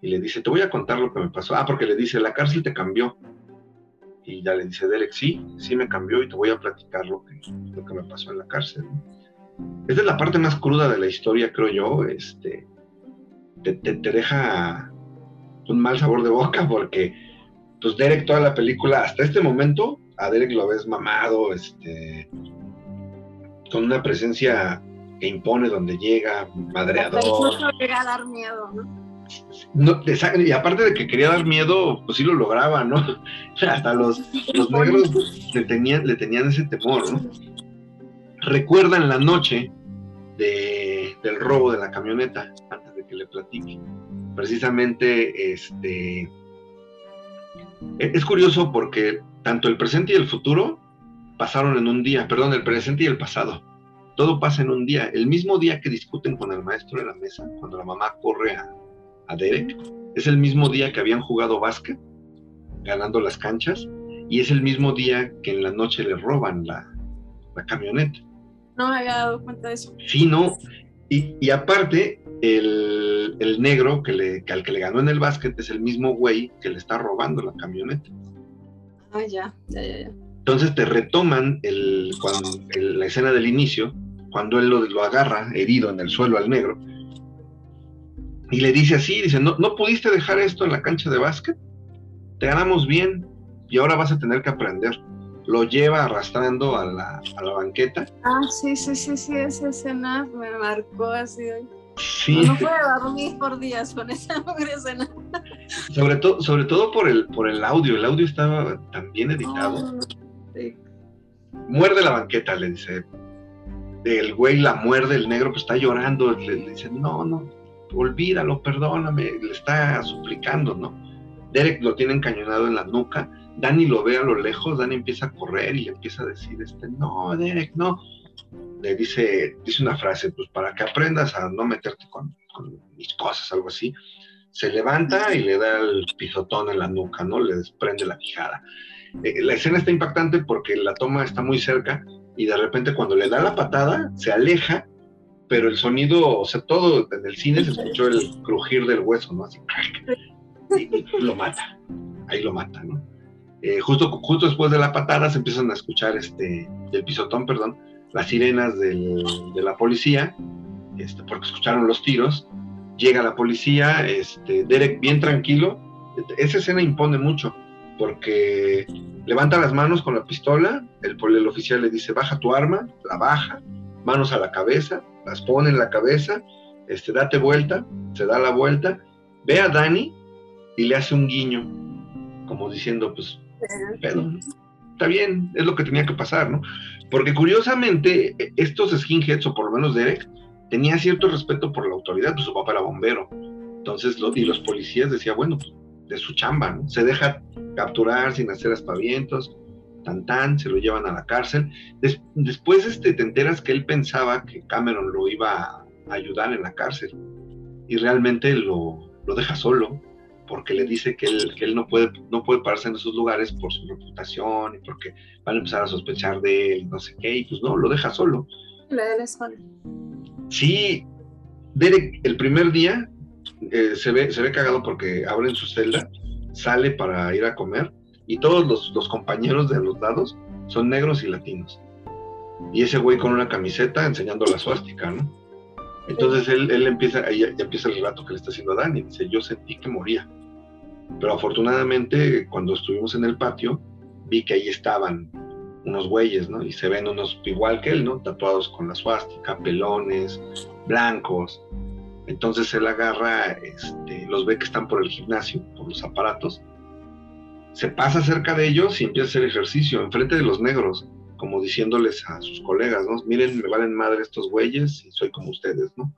Y le dice, te voy a contar lo que me pasó. Ah, porque le dice, la cárcel te cambió. Y ya le dice Derek, sí, sí me cambió y te voy a platicar lo que, lo que me pasó en la cárcel. Esta es la parte más cruda de la historia, creo yo. Este, te, te, deja un mal sabor de boca porque, pues Derek, toda la película, hasta este momento, a Derek lo ves mamado, este, con una presencia que impone donde llega, madreador. Incluso llega a dar miedo, ¿no? No, y aparte de que quería dar miedo, pues sí lo lograba, ¿no? Hasta los, los negros le tenían, le tenían ese temor, ¿no? Recuerdan la noche de, del robo de la camioneta, antes de que le platique. Precisamente, este, e, es curioso porque tanto el presente y el futuro pasaron en un día, perdón, el presente y el pasado. Todo pasa en un día. El mismo día que discuten con el maestro de la mesa, cuando la mamá corre a, a Derek. Es el mismo día que habían jugado básquet, ganando las canchas, y es el mismo día que en la noche le roban la, camioneta. No me había dado cuenta de eso. Sí, no. Y, aparte, el, negro que, le, al que le ganó en el básquet es el mismo güey que le está robando la camioneta. Ah, ya, ya, ya. Entonces te retoman el, cuando, la escena del inicio, cuando él lo, lo, agarra herido en el suelo al negro, y le dice así, dice, ¿no, ¿no pudiste dejar esto en la cancha de básquet? Te ganamos bien y ahora vas a tener que aprender. Lo lleva arrastrando a la, a la banqueta. Ah, sí, sí, sí, sí, esa escena me marcó así. Sí. No puedo dormir por días con esa escena. Sobre, todo sobre todo por el, por el audio, el audio estaba tan bien editado. sí. Muerde la banqueta, le dice. El güey la muerde, el negro pues está llorando, le dice, no, no, olvídalo, perdóname, le está suplicando, ¿no? Derek lo tiene encañonado en la nuca, Dani lo ve a lo lejos, Dani empieza a correr y le empieza a decir, este, no, Derek, no. Le dice, dice una frase, pues para que aprendas a no meterte con, mis cosas, algo así. Se levanta y le da el pisotón en la nuca, ¿no? Le desprende la quijada. Eh, la escena está impactante porque la toma está muy cerca y de repente cuando le da la patada, se aleja pero el sonido, o sea, todo en el cine se escuchó el crujir del hueso, ¿no? Así, y, lo mata, ahí lo mata, ¿no? Eh, justo, justo después de la patada se empiezan a escuchar, este, del pisotón, perdón, las sirenas de la policía, este, porque escucharon los tiros, llega la policía, este, Derek bien tranquilo, esa escena impone mucho, porque levanta las manos con la pistola, el, el oficial le dice, baja tu arma, la baja, manos a la cabeza, las pone en la cabeza, este, date vuelta, se da la vuelta, ve a Dani y le hace un guiño, como diciendo, pues, está bien, es lo que tenía que pasar, ¿no? Porque curiosamente, estos skinheads, o por lo menos Derek, tenía cierto respeto por la autoridad, pues su papá era bombero. Entonces, y los policías decían, bueno, pues, de su chamba, ¿no? Se deja capturar sin hacer aspavientos, tan se lo llevan a la cárcel. después este, te enteras que él pensaba que Cameron lo iba a ayudar en la cárcel y realmente lo, lo deja solo porque le dice que él, que él no, puede, no puede pararse en esos lugares por su reputación y porque van a empezar a sospechar de él, no sé qué, y pues no, lo deja solo. Le deja solo. Sí, Derek el primer día eh, se, ve, se ve cagado porque abre en su celda, sale para ir a comer y todos los, compañeros de los lados son negros y latinos. Y ese güey con una camiseta enseñando la suástica, ¿no? Entonces él, él empieza, ahí ya empieza el relato que le está haciendo a Dani, dice, yo sentí que moría. Pero afortunadamente cuando estuvimos en el patio, vi que ahí estaban unos güeyes, ¿no? Y se ven unos igual que él, ¿no? Tatuados con la suástica, pelones, blancos. Entonces él agarra, este, los ve que están por el gimnasio, por los aparatos, se pasa cerca de ellos y empieza a hacer ejercicio enfrente de los negros, como diciéndoles a sus colegas, ¿no? Miren, me valen madre estos güeyes y soy como ustedes, ¿no?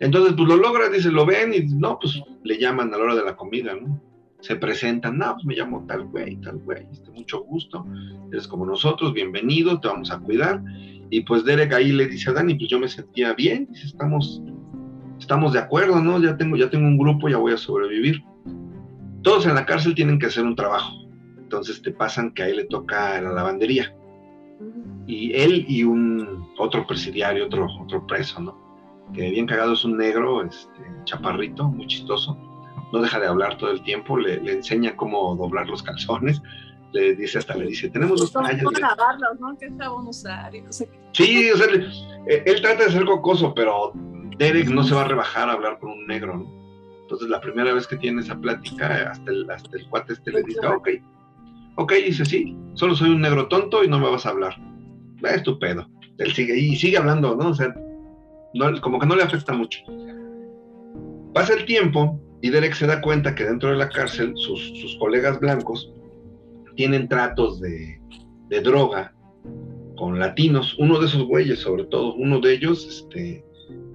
Entonces, pues lo logra, dice, lo ven y no, pues le llaman a la hora de la comida, ¿no? Se presentan, no, pues me llamo tal güey, tal güey, este, mucho gusto, eres como nosotros, bienvenido, te vamos a cuidar. Y pues Derek ahí le dice a Dani, pues yo me sentía bien, dice, estamos, estamos de acuerdo, ¿no? Ya tengo, ya tengo un grupo, ya voy a sobrevivir. Todos en la cárcel tienen que hacer un trabajo. Entonces te pasan que ahí le toca la lavandería. Y él y un otro presidiario, otro, otro preso, ¿no? Que bien cagado es un negro, este, chaparrito, muy chistoso. No deja de hablar todo el tiempo, le, le enseña cómo doblar los calzones le dice hasta le dice, tenemos dos tallas. ¿no? ¿Qué usar? Sí, o sea, eh, él trata de ser cocoso, pero Derek no se va a rebajar a hablar con un negro, ¿no? Entonces la primera vez que tiene esa plática, hasta el, hasta el cuate este le dice, ok, ok, dice, sí, solo soy un negro tonto y no me vas a hablar. Es tu pedo. Él sigue, y sigue hablando, ¿no? O sea, como que no le afecta mucho. Pasa el tiempo y Derek se da cuenta que dentro de la cárcel sus, sus colegas blancos tienen tratos de, droga con latinos. Uno de esos güeyes, sobre todo, uno de ellos este,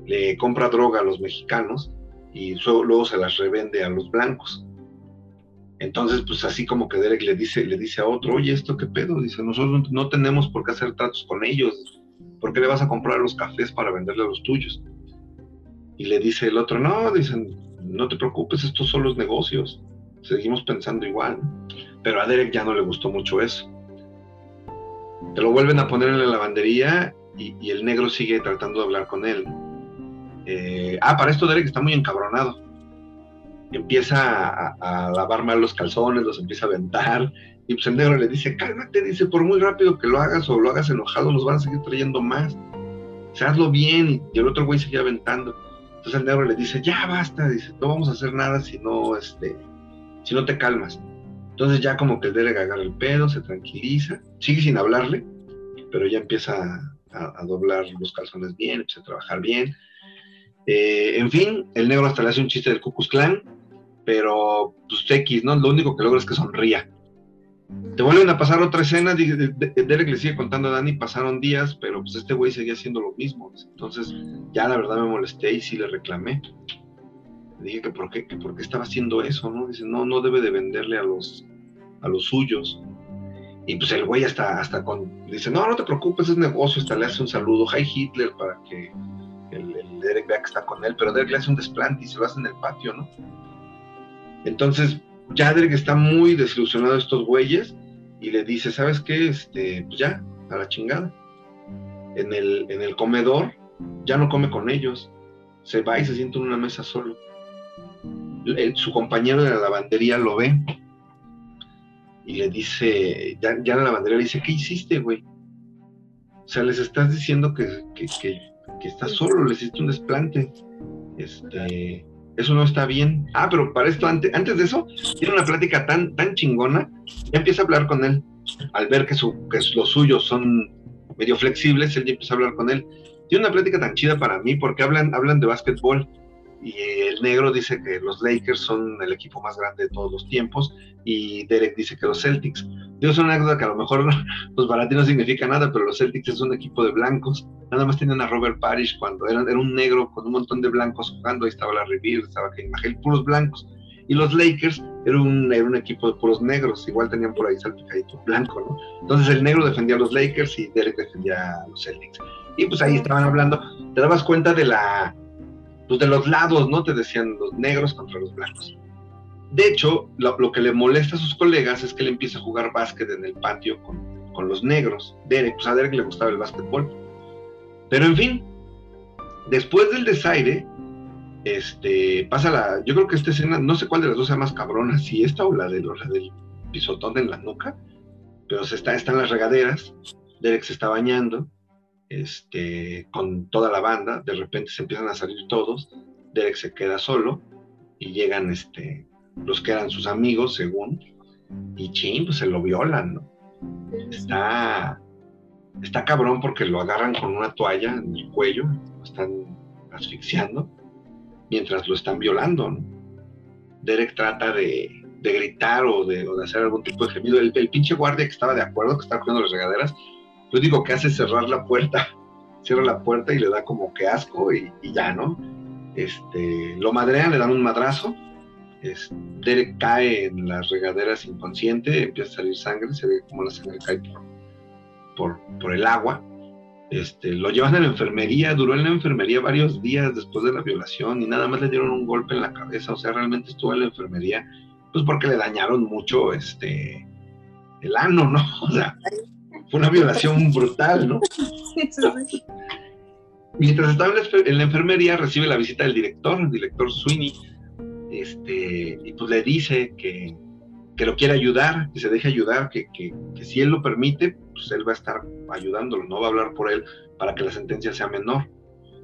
le compra droga a los mexicanos y luego se las revende a los blancos. Entonces, pues así como que Derek le dice, le dice a otro, oye, ¿esto qué pedo? Dice, nosotros no tenemos por qué hacer tratos con ellos. ¿Por qué le vas a comprar los cafés para venderle a los tuyos? Y le dice el otro, no, dicen, no te preocupes, estos son los negocios. Seguimos pensando igual. Pero a Derek ya no le gustó mucho eso. Te lo vuelven a poner en la lavandería y, el negro sigue tratando de hablar con él. Eh, ah, para esto Derek está muy encabronado. Empieza a, lavar mal los calzones, los empieza a aventar. Y pues el negro le dice, cálmate, dice, por muy rápido que lo hagas o lo hagas enojado, nos van a seguir trayendo más. O hazlo bien. Y el otro güey sigue aventando. Entonces el negro le dice, ya basta, dice, no vamos a hacer nada si no, este, si no te calmas. Entonces ya como que el Derek agarra el pedo, se tranquiliza, sigue sin hablarle, pero ya empieza a, doblar los calzones bien, empieza a trabajar bien. Eh, en fin, el negro hasta le hace un chiste del Cucus Clan, pero pues X, ¿no? Lo único que logra es que sonría. Te vuelven a pasar otra escena, Derek le sigue contando a Dani, pasaron días, pero pues este güey seguía haciendo lo mismo. Entonces ya la verdad me molesté y sí le reclamé. Le dije que por qué, que por qué estaba haciendo eso, ¿no? Dice, no, no debe de venderle a los, a los suyos. Y pues el güey hasta, hasta con, dice, no, no te preocupes, es negocio, hasta le hace un saludo, hi Hitler, para que el, Derek vea que está con él, pero Derek le hace un desplante y se lo hace en el patio, ¿no? Entonces, Derek está muy desilusionado de estos güeyes y le dice, ¿sabes qué? Este, pues ya, a la chingada. En el, en el comedor, ya no come con ellos, se va y se sienta en una mesa solo su compañero de la lavandería lo ve y le dice, ya, ya la lavandería le dice, ¿qué hiciste, güey? O sea, les estás diciendo que, que, que, estás solo, les hiciste un desplante. Este, eso no está bien. Ah, pero para esto, antes, antes de eso, tiene una plática tan, tan chingona, ya empieza a hablar con él. Al ver que, su, que los suyos son medio flexibles, él ya empieza a hablar con él. Tiene una plática tan chida para mí porque hablan, hablan de básquetbol y el negro dice que los Lakers son el equipo más grande de todos los tiempos y Derek dice que los Celtics. Digo, es una anécdota que a lo mejor los para no significa nada, pero los Celtics es un equipo de blancos. Nada más tenían a Robert Parrish cuando era, era un negro con un montón de blancos jugando. Ahí estaba la Revere, estaba Kane Magel, puros blancos. Y los Lakers era un, era un equipo de puros negros, igual tenían por ahí salpicadito blanco, ¿no? Entonces el negro defendía a los Lakers y Derek defendía a los Celtics. Y pues ahí estaban hablando, te dabas cuenta de la, pues de los lados, ¿no? Te decían los negros contra los blancos. De hecho, lo, que le molesta a sus colegas es que él empieza a jugar básquet en el patio con, los negros. Derek, pues a Derek le gustaba el básquetbol. Pero en fin, después del desaire, este, pasa la, yo creo que esta escena, no sé cuál de las dos sea más cabrona, si esta o la, de, del pisotón en la nuca, pero se está, están las regaderas, Derek se está bañando, este, con toda la banda, de repente se empiezan a salir todos, Derek se queda solo y llegan este, los que eran sus amigos, según, y chin, pues se lo violan, ¿no? Está, está cabrón porque lo agarran con una toalla en el cuello, lo están asfixiando, mientras lo están violando, ¿no? Derek trata de, gritar o de, hacer algún tipo de gemido. El, el, pinche guardia que estaba de acuerdo, que estaba cuidando las regaderas, lo único que hace es cerrar la puerta, cierra la puerta y le da como que asco y, ya, ¿no? Este, lo madrean, le dan un madrazo, Derek cae en las regaderas inconsciente, empieza a salir sangre, se ve como la sangre cae por, por, el agua. este, lo llevan a la enfermería, duró en la enfermería varios días después de la violación y nada más le dieron un golpe en la cabeza, o sea, realmente estuvo en la enfermería, pues porque le dañaron mucho este, el ano, ¿no? O sea, fue una violación brutal, ¿no? Mientras estaba en la enfermería, recibe la visita del director, el director Sweeney, este, y pues le dice que, que lo quiere ayudar, que se deje ayudar, que, que, que, si él lo permite, pues él va a estar ayudándolo, no va a hablar por él para que la sentencia sea menor.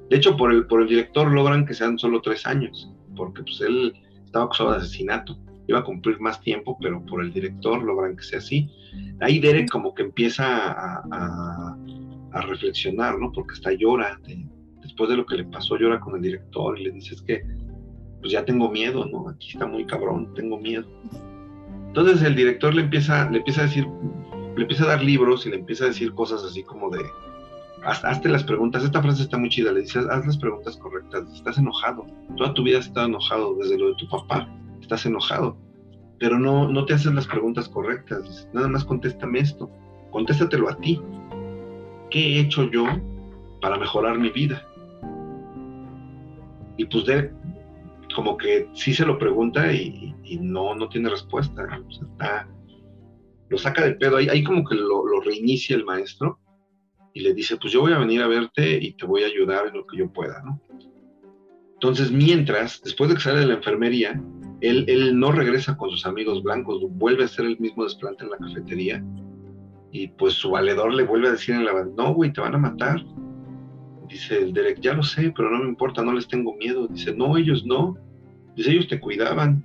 De hecho, por el, por el director logran que sean solo tres años, porque pues él estaba acusado de asesinato, iba a cumplir más tiempo, pero por el director logran que sea así. Ahí Derek como que empieza a, a, reflexionar, ¿no? Porque hasta llora, después de lo que le pasó, llora con el director y le dice, es que pues ya tengo miedo, ¿no? Aquí está muy cabrón, tengo miedo. Entonces el director le empieza, le empieza a decir, le empieza a dar libros y le empieza a decir cosas así como de, haz, hazte las preguntas, esta frase está muy chida, le dice, haz las preguntas correctas, estás enojado, toda tu vida has estado enojado, desde lo de tu papá, estás enojado, pero no, no te haces las preguntas correctas, nada más contéstame esto, contéstatelo a ti, ¿qué he hecho yo para mejorar mi vida? Y pues de, como que sí se lo pregunta y, no, no tiene respuesta. lo saca del pedo. Ahí, ahí como que lo, reinicia el maestro y le dice, pues yo voy a venir a verte y te voy a ayudar en lo que yo pueda. Entonces, mientras, después de que sale de la enfermería, él, él no regresa con sus amigos blancos, vuelve a hacer el mismo desplante en la cafetería y pues su valedor le vuelve a decir en la no, güey, te van a matar. Dice el Derek, ya lo sé, pero no me importa, no les tengo miedo. Dice, no, ellos no. Dice, ellos te cuidaban,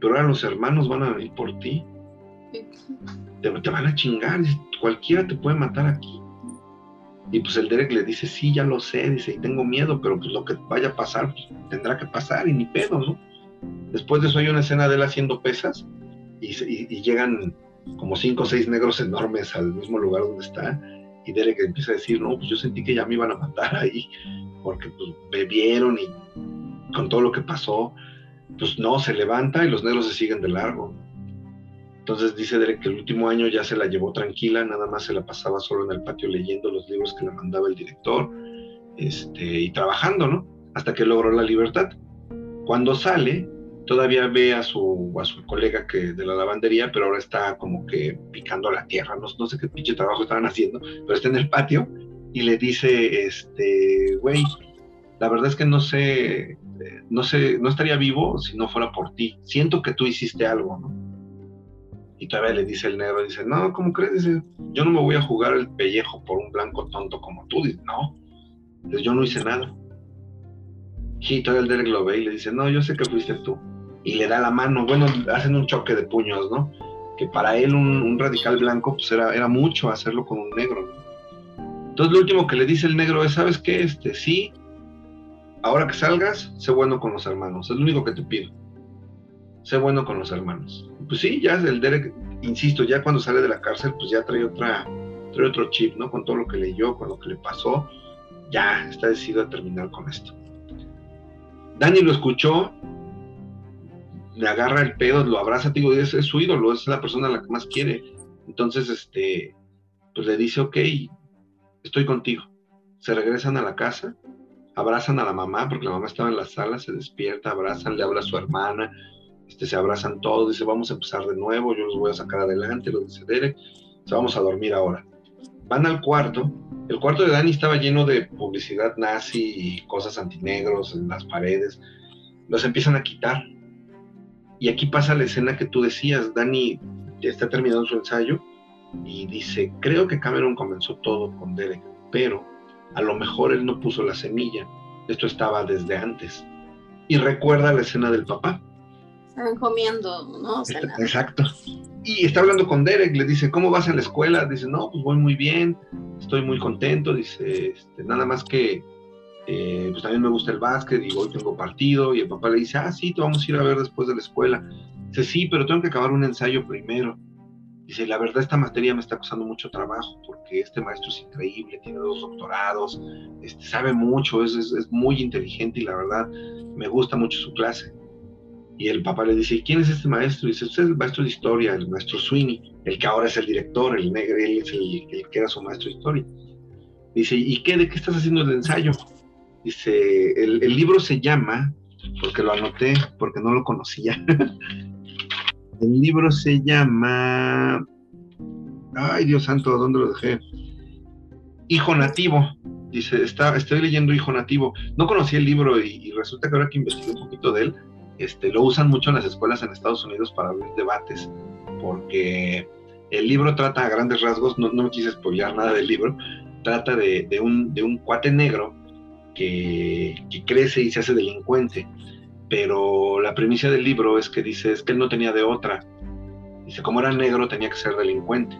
pero ahora los hermanos van a venir por ti. Te, van a chingar, cualquiera te puede matar aquí. Y pues el Derek le dice, sí, ya lo sé, dice, y tengo miedo, pero pues lo que vaya a pasar, pues, tendrá que pasar y ni pedo, ¿no? Después de eso hay una escena de él haciendo pesas y, y llegan como cinco o seis negros enormes al mismo lugar donde está y Derek empieza a decir, no, pues yo sentí que ya me iban a matar ahí porque pues bebieron y con todo lo que pasó pues no, se levanta y los negros se siguen de largo. Entonces dice Derek que el último año ya se la llevó tranquila, nada más se la pasaba solo en el patio leyendo los libros que le mandaba el director este, y trabajando, ¿no? Hasta que logró la libertad. Cuando sale, todavía ve a su, a su colega que de la lavandería, pero ahora está como que picando la tierra, no, sé qué pinche trabajo estaban haciendo, pero está en el patio y le dice, este, güey, la verdad es que no sé, no sé, no estaría vivo si no fuera por ti. Siento que tú hiciste algo, ¿no? Y todavía le dice el negro, dice, no, ¿cómo crees? Dice, yo no me voy a jugar el pellejo por un blanco tonto como tú. Dice, no, dice, yo no hice nada. Y todavía el Derek lo ve y le dice, no, yo sé que fuiste tú. Y le da la mano, bueno, hacen un choque de puños, ¿no? Que para él un, radical blanco, pues era, era mucho hacerlo con un negro, Entonces lo último que le dice el negro es, ¿sabes qué? Este, sí, ahora que salgas, sé bueno con los hermanos, es lo único que te pido. Sé bueno con los hermanos. Pues sí, ya el Derek, insisto, ya cuando sale de la cárcel, pues ya trae otra, trae otro chip, ¿no? Con todo lo que leyó, con lo que le pasó, ya está decidido a terminar con esto. Dani lo escuchó, le agarra el pedo, lo abraza, digo, es, es su ídolo, es la persona la que más quiere. Entonces, este, pues le dice, ok, estoy contigo. Se regresan a la casa abrazan a la mamá, porque la mamá estaba en la sala, se despierta, abrazan, le habla a su hermana, este, se abrazan todos, dice, vamos a empezar de nuevo, yo los voy a sacar adelante, lo dice Derek, vamos a dormir ahora. Van al cuarto, el cuarto de Dani estaba lleno de publicidad nazi y cosas antinegros en las paredes, los empiezan a quitar. Y aquí pasa la escena que tú decías, Dani está terminando su ensayo y dice, creo que Cameron comenzó todo con Derek, pero a lo mejor él no puso la semilla. Esto estaba desde antes. Y recuerda la escena del papá. Estaban comiendo, ¿no? Exacto. Y está hablando con Derek, le dice, ¿cómo vas a la escuela? Dice, no, pues voy muy bien, estoy muy contento. Dice, este, nada más que, eh, pues también me gusta el básquet y hoy tengo partido. Y el papá le dice, ah, sí, te vamos a ir a ver después de la escuela. Dice, sí, pero tengo que acabar un ensayo primero. Dice, la verdad esta materia me está costando mucho trabajo porque este maestro es increíble, tiene dos doctorados, este, sabe mucho, es, es, muy inteligente y la verdad me gusta mucho su clase. Y el papá le dice, ¿quién es este maestro? dice, usted es el maestro de historia, el maestro Sweeney, el que ahora es el director, el negro, él es el, que era su maestro de historia. Dice, ¿y qué? ¿De qué estás haciendo el ensayo? Dice, el, libro se llama, porque lo anoté, porque no lo conocía. el libro se llama, ay Dios santo, ¿dónde lo dejé? Hijo Nativo. Dice, está, estoy leyendo Hijo Nativo. No conocí el libro y, resulta que ahora que investigué un poquito de él, este, lo usan mucho en las escuelas en Estados Unidos para abrir debates, porque el libro trata a grandes rasgos, no, me quise spoilear nada del libro, trata de, un, de un, cuate negro que, que, crece y se hace delincuente, pero la premisa del libro es que dice, es que él no tenía de otra, dice, como era negro tenía que ser delincuente.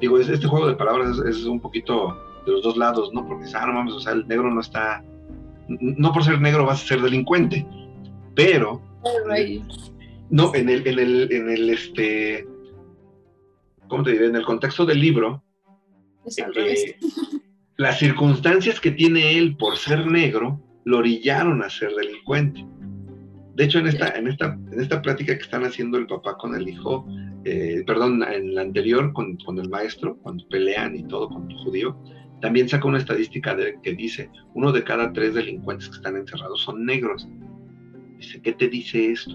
Digo, este juego de palabras es un poquito de los dos lados, ¿no? Porque, ah, no mames, o sea, el negro no está, no por ser negro vas a ser delincuente, pero, no, en el, en el, en el, este, ¿cómo te diré? En el contexto del libro, eh, las circunstancias que tiene él por ser negro lo orillaron a ser delincuente. De hecho, en esta, en esta, en esta plática que están haciendo el papá con el hijo, eh, perdón, en la anterior con, con, el maestro, cuando pelean y todo con el judío, también saca una estadística de, que dice, uno de cada tres delincuentes que están encerrados son negros. Dice, ¿qué te dice esto?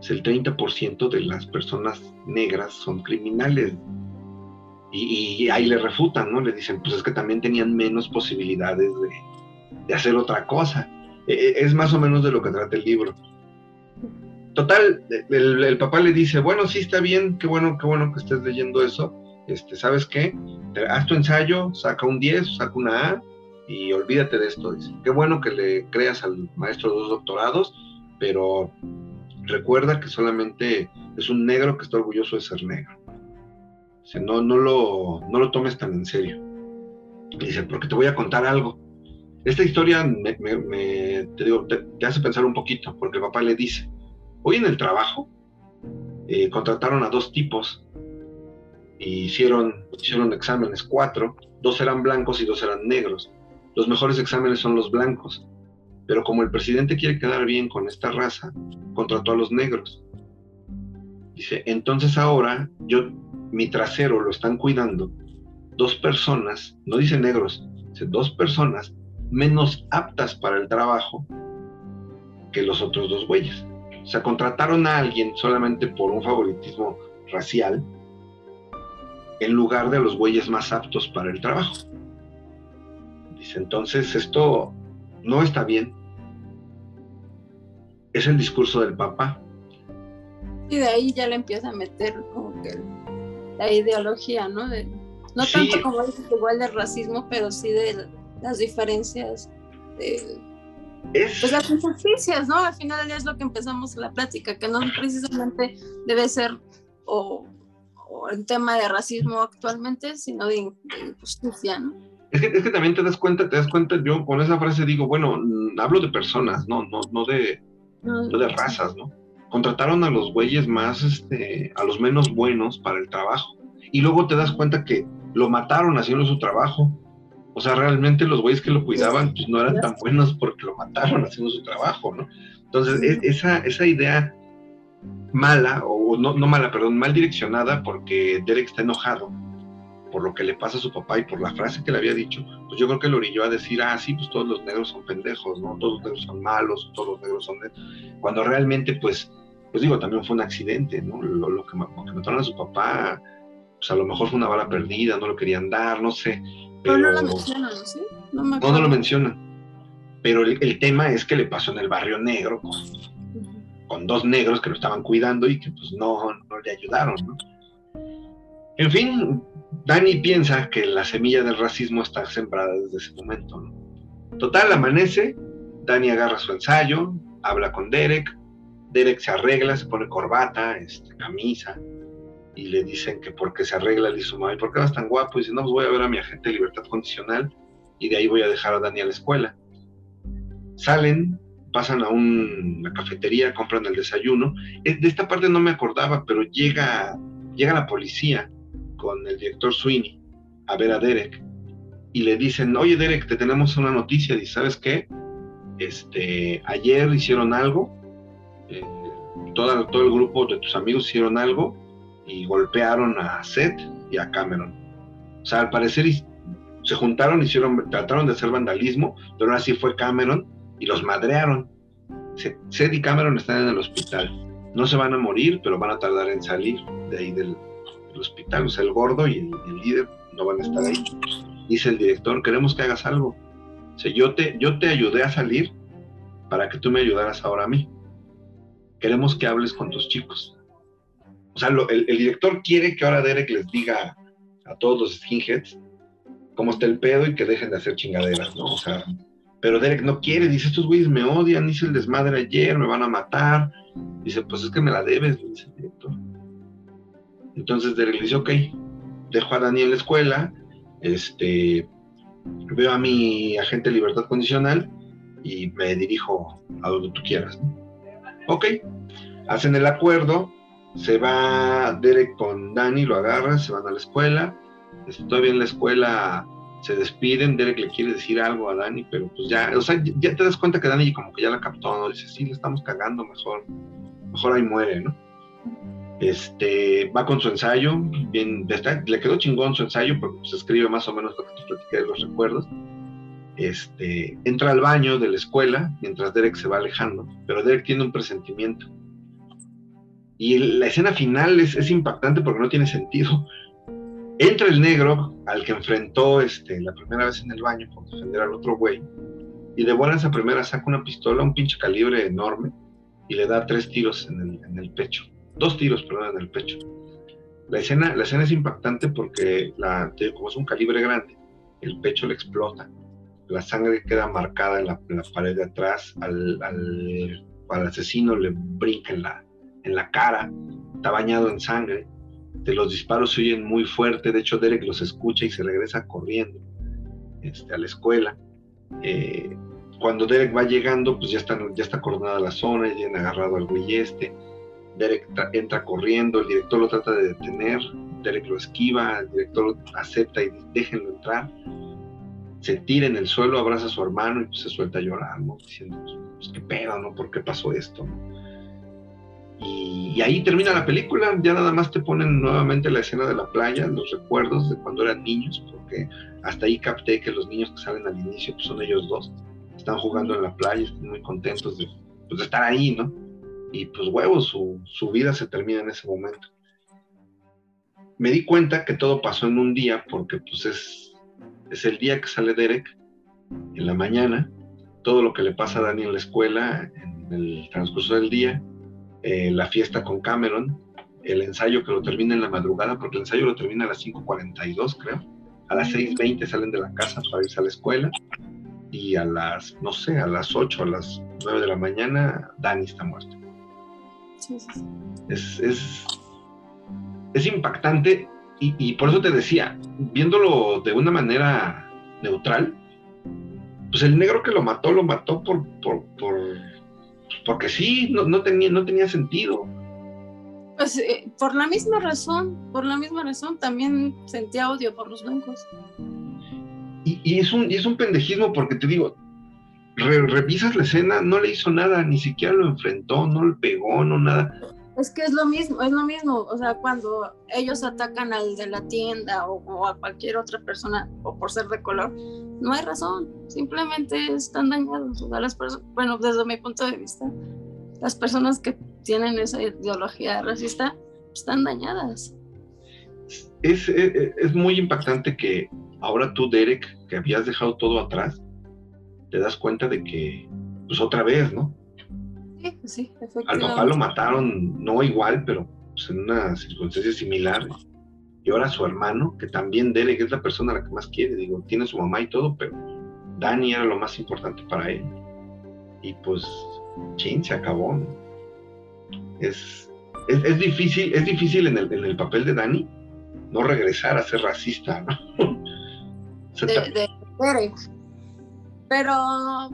Es el 30% de las personas negras son criminales. Y, ahí le refutan, ¿no? Le dicen, pues es que también tenían menos posibilidades de, hacer otra cosa. E, e, es más o menos de lo que trata el libro. Total, el, el, papá le dice, bueno, sí está bien, qué bueno, qué bueno que estés leyendo eso, este, ¿sabes qué? Haz tu ensayo, saca un 10, saca una A y olvídate de esto. Dice, qué bueno que le creas al maestro dos doctorados, pero recuerda que solamente es un negro que está orgulloso de ser negro. Dice, no, no, lo, no lo tomes tan en serio. Dice, porque te voy a contar algo. Esta historia me, te, digo, te, hace pensar un poquito, porque el papá le dice, hoy en el trabajo eh, contrataron a dos tipos hicieron, hicieron exámenes, cuatro, dos eran blancos y dos eran negros. Los mejores exámenes son los blancos, pero como el presidente quiere quedar bien con esta raza, contrató a los negros. Dice, entonces ahora yo, mi trasero lo están cuidando dos personas, no dice negros, dice dos personas menos aptas para el trabajo que los otros dos güeyes. O sea, contrataron a alguien solamente por un favoritismo racial en lugar de los güeyes más aptos para el trabajo. Dice, entonces esto no está bien. Es el discurso del Papa. Y de ahí ya le empieza a meter como que la ideología, ¿no? no tanto como dices igual del racismo, pero sí de las diferencias de pues las injusticias, ¿no? Al final es lo que empezamos la plática, que no precisamente debe ser o el tema de racismo actualmente, sino de, injusticia, ¿no? Es que, es que, también te das cuenta, te das cuenta, yo con esa frase digo, bueno, mm, hablo de personas, no, no, no de, no de razas, ¿no? Contrataron a los güeyes más, este, a los menos buenos para el trabajo. Y luego te das cuenta que lo mataron haciendo su trabajo. O sea, realmente los güeyes que lo cuidaban pues no eran tan buenos porque lo mataron haciendo su trabajo, ¿no? Entonces, e, esa, esa idea mala, o no, no mala, perdón, mal direccionada porque Derek está enojado por lo que le pasa a su papá y por la frase que le había dicho, pues yo creo que lo orilló a decir, ah, sí, pues todos los negros son pendejos, ¿no? Todos los negros son malos, todos los negros son... Cuando realmente, pues, pues digo, también fue un accidente, ¿no? Lo, que, mataron a su papá, pues a lo mejor fue una bala perdida, no lo querían dar, no sé. Pero, no lo mencionan, ¿sí? No, me no, no lo mencionan. Pero el, el, tema es que le pasó en el barrio negro, con dos negros que lo estaban cuidando y que pues no, no le ayudaron, ¿no? En fin, Dani piensa que la semilla del racismo está sembrada desde ese momento. Total, amanece, Dani agarra su ensayo, habla con Derek, Derek se arregla, se pone corbata, este, camisa, y le dicen que porque se arregla, le dice, ¿por qué vas tan guapo? Y dice, no, pues voy a ver a mi agente de libertad condicional y de ahí voy a dejar a Dani a la escuela. Salen, pasan a una cafetería, compran el desayuno. De esta parte no me acordaba, pero llega, llega la policía con el director Sweeney a ver a Derek y le dicen, oye Derek, te tenemos una noticia, y ¿sabes qué? Este, ayer hicieron algo, eh, todo, todo el grupo de tus amigos hicieron algo y golpearon a Seth y a Cameron. O sea, al parecer se juntaron, hicieron, trataron de hacer vandalismo, pero ahora sí fue Cameron y los madrearon. Seth y Cameron están en el hospital. No se van a morir, pero van a tardar en salir de ahí del, hospital. O sea, el gordo y el, líder no van a estar ahí. Dice el director, queremos que hagas algo. Sea, yo te, yo te ayudé a salir para que tú me ayudaras ahora a mí. Queremos que hables con tus chicos. O sea, el, el, director quiere que ahora Derek les diga a todos los skinheads cómo está el pedo y que dejen de hacer chingaderas, ¿no? O sea, pero Derek no quiere, dice, estos güeyes me odian, hice el desmadre ayer, me van a matar. Dice, pues es que me la debes, dice el director. Entonces Derek dice, ok, dejo a Dani en la escuela, este, veo a mi agente de libertad condicional y me dirijo a donde tú quieras. Ok, hacen el acuerdo, se va Derek con Dani, lo agarra, se van a la escuela, está todavía en la escuela se despiden, Derek le quiere decir algo a Dani, pero pues ya, o sea, ya te das cuenta que Dani como que ya la captó, ¿no? Dice, sí, le estamos cagando, mejor, mejor ahí muere, ¿no? Este, va con su ensayo, le quedó chingón su ensayo porque se escribe más o menos lo que te platiqué de los recuerdos. Este, entra al baño de la escuela mientras Derek se va alejando, pero Derek tiene un presentimiento. Y la escena final es, es impactante porque no tiene sentido Entra el negro al que enfrentó este, la primera vez en el baño por defender al otro güey. Y de buena esa primera saca una pistola, un pinche calibre enorme, y le da tres tiros en el, pecho. Dos tiros, perdón, en el pecho. La escena, la escena es impactante porque, la, como es un calibre grande, el pecho le explota. La sangre queda marcada en la, pared de atrás. Al, al, asesino le brinca en la, en la cara. Está bañado en sangre de los disparos se oyen muy fuerte, de hecho Derek los escucha y se regresa corriendo este, a la escuela. Eh, cuando Derek va llegando, pues ya está, ya está coordinada la zona, ya han agarrado al güey este. Derek entra corriendo, el director lo trata de detener, Derek lo esquiva, el director acepta y déjenlo entrar. Se tira en el suelo, abraza a su hermano y se suelta a llorar, diciendo, pues qué pedo, ¿no? ¿Por qué pasó esto? Y, ahí termina la película, ya nada más te ponen nuevamente la escena de la playa, los recuerdos de cuando eran niños, porque hasta ahí capté que los niños que salen al inicio pues son ellos dos, están jugando en la playa, están muy contentos de, pues, estar ahí, ¿no? Y pues huevos, su, su vida se termina en ese momento. Me di cuenta que todo pasó en un día, porque pues es, es el día que sale Derek, en la mañana, todo lo que le pasa a Dani en la escuela, en el transcurso del día, eh, la fiesta con Cameron, el ensayo que lo termina en la madrugada, porque el ensayo lo termina a las 5.42, creo. A las 6.20 salen de la casa para irse a la escuela y a las, no sé, a las 8, a las 9 de la mañana, Dani está muerto. Sí, sí, Es, es, es, impactante y, y, por eso te decía, viéndolo de una manera neutral, pues el negro que lo mató, lo mató por, por, por porque sí, no, tenía, no tenía sentido. Pues eh, por la misma razón, por la misma razón también sentía odio por los blancos. Y, es, un, y es un pendejismo porque te digo, revisas la escena, no le hizo nada, ni siquiera lo enfrentó, no le pegó, no nada. Es que es lo mismo, es lo mismo, o sea, cuando ellos atacan al de la tienda o, a cualquier otra persona o por ser de color, no hay razón, simplemente están dañados. O sea, las bueno, desde mi punto de vista, las personas que tienen esa ideología racista están dañadas. Es, es, es muy impactante que ahora tú, Derek, que habías dejado todo atrás, te das cuenta de que, pues otra vez, ¿no? Sí, Al papá lo mataron, no igual, pero pues, en una circunstancia similar. Y ahora su hermano, que también Derek es la persona a la que más quiere, digo, tiene su mamá y todo, pero Dani era lo más importante para él. Y pues, chin, se acabó. Es, es, difícil, es difícil en el, en el papel de Dani no regresar a ser racista, ¿no? de, de. Pero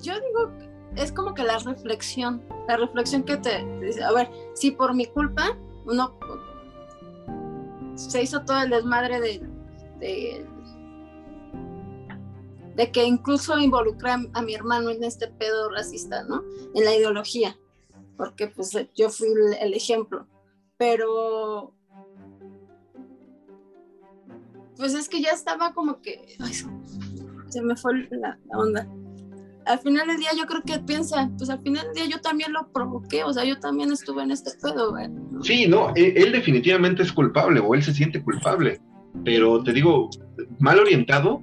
yo digo es como que la reflexión, la reflexión que te, dice, a ver, si por mi culpa uno se hizo todo el desmadre de, de, que incluso involucré a, mi hermano en este pedo racista, ¿no? En la ideología, porque pues yo fui el, ejemplo, pero pues es que ya estaba como que, se me fue la, onda. Al final del día yo creo que piensa, pues al final del día yo también lo provoqué, o sea, yo también estuve en este pedo, güey. Sí, no, él, él definitivamente es culpable o él se siente culpable, pero te digo, mal orientado,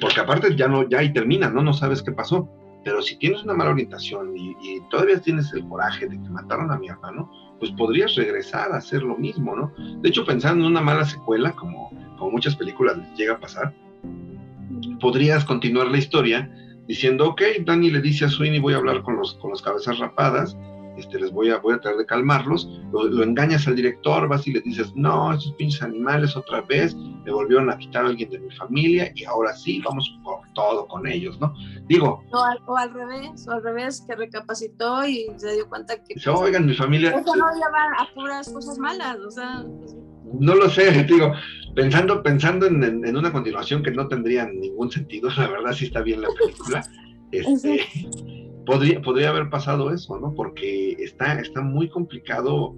porque aparte ya no, ya ahí termina, ¿no? No sabes qué pasó. Pero si tienes una mala orientación y, todavía tienes el coraje de que mataron a mi hermano, pues podrías regresar a hacer lo mismo, ¿no? De hecho, pensando en una mala secuela, como, como muchas películas llega a pasar, podrías continuar la historia diciendo, ok, Danny le dice a Sweeney, voy a hablar con los, con los cabezas rapadas, este, les voy a, voy a tratar de calmarlos, lo, engañas al director, vas y le dices, no, esos pinches animales otra vez me volvieron a quitar a alguien de mi familia y ahora sí, vamos por todo con ellos, ¿no? Digo... O al, revés, o al revés, que recapacitó y se dio cuenta que... Dice, oigan, mi familia... Eso no lleva a puras cosas malas, o sea... No lo sé, digo, pensando, pensando en, en, una continuación que no tendría ningún sentido, la verdad sí está bien la película. Este, podría, podría haber pasado eso, ¿no? Porque está, está muy complicado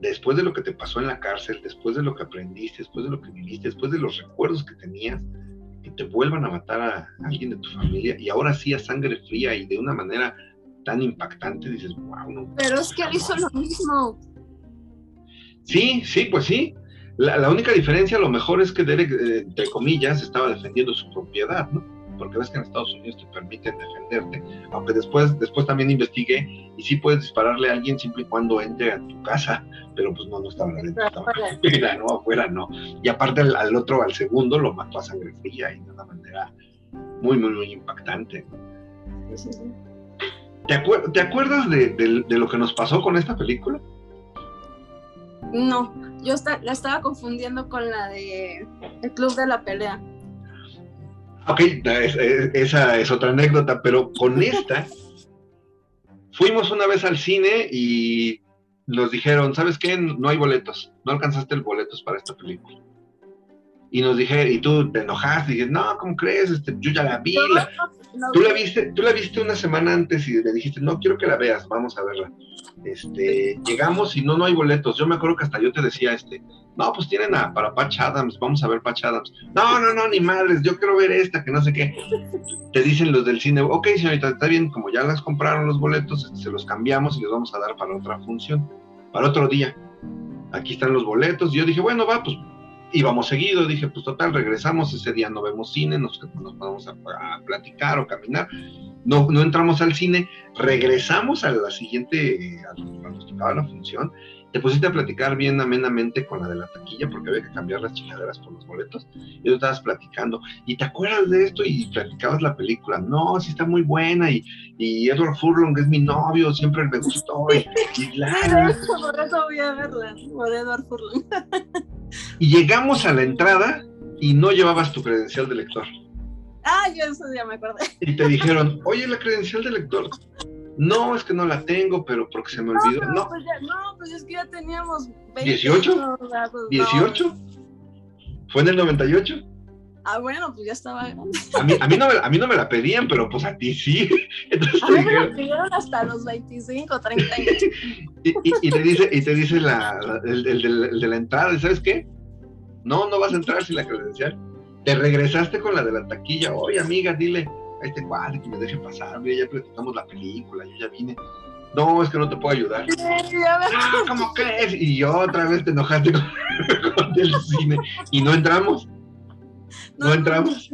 después de lo que te pasó en la cárcel, después de lo que aprendiste, después de lo que viviste, después de los recuerdos que tenías, que te vuelvan a matar a alguien de tu familia y ahora sí a sangre fría y de una manera tan impactante, dices, wow, no. Pero es que él hizo lo mismo. Sí, sí, pues sí. La, la única diferencia a lo mejor es que Derek, eh, entre comillas, estaba defendiendo su propiedad, ¿no? porque ves que en Estados Unidos te permiten defenderte, aunque después, después también investigué y sí puedes dispararle a alguien siempre y cuando entre a tu casa, pero pues no, no estaba dentro, estaba afuera, no, afuera no. Y aparte al, otro, al segundo, lo mató a sangre fría y de una manera muy, muy, muy impactante. ¿Te, acuerdas de, lo que nos pasó con esta película? No, yo la estaba confundiendo con la de El Club de la Pelea. Ok, esa es otra anécdota, pero con esta, fuimos una vez al cine y nos dijeron, ¿sabes qué? No hay boletos, no alcanzaste el boletos para esta película. Y nos dije, y tú te enojaste y dijiste, no, ¿cómo crees? Este, yo ya la vi. tú, la viste, tú la viste una semana antes y le dijiste, no, quiero que la veas, vamos a verla. Este, llegamos y no, no hay boletos. Yo me acuerdo que hasta yo te decía, este, no, pues tienen a, para Patch Adams, vamos a ver Patch Adams. No, no, no, ni madres, yo quiero ver esta, que no sé qué. Te dicen los del cine, ok, señorita, está bien, como ya las compraron los boletos, se los cambiamos y los vamos a dar para otra función, para otro día. Aquí están los boletos. Y yo dije, bueno, va, pues íbamos seguido. Dije, pues total, regresamos, ese día no vemos cine, nos, nos vamos a, platicar o caminar. No, no entramos al cine, regresamos a la siguiente, a, cuando nos tocaba la función te pusiste a platicar bien amenamente con la de la taquilla porque había que cambiar las chingaderas por los boletos y tú estabas platicando y te acuerdas de esto y platicabas la película no, sí está muy buena y, y Edward Furlong es mi novio, siempre me gustó y, y claro. por eso voy a verla, por Edward Furlong. Y llegamos a la entrada y no llevabas tu credencial de lector. Ah, yo eso ya me acordé. Y te dijeron, oye la credencial de lector no, es que no la tengo, pero porque se me olvidó. No, Pues ya, no, pues es que ya teníamos 20, ¿18? ¿18? ¿Fue en el 98? Ah, bueno, pues ya estaba A mí, a mí, no, me, a mí no me la pedían, pero pues a ti sí. Entonces, a mí me la pidieron hasta los 25, 30 años. y, y, te dice, y te dice la, el, el, el, de la entrada, ¿sabes qué? No, no vas a entrar sin la credencial. Te regresaste con la de la taquilla. Oye, amiga, dile, este cuadro que me deje pasar, ya platicamos la película, yo ya vine. No, es que no te puedo ayudar. Ah, ¿cómo crees? Y yo otra vez te enojaste con, el cine y no entramos. No, entramos.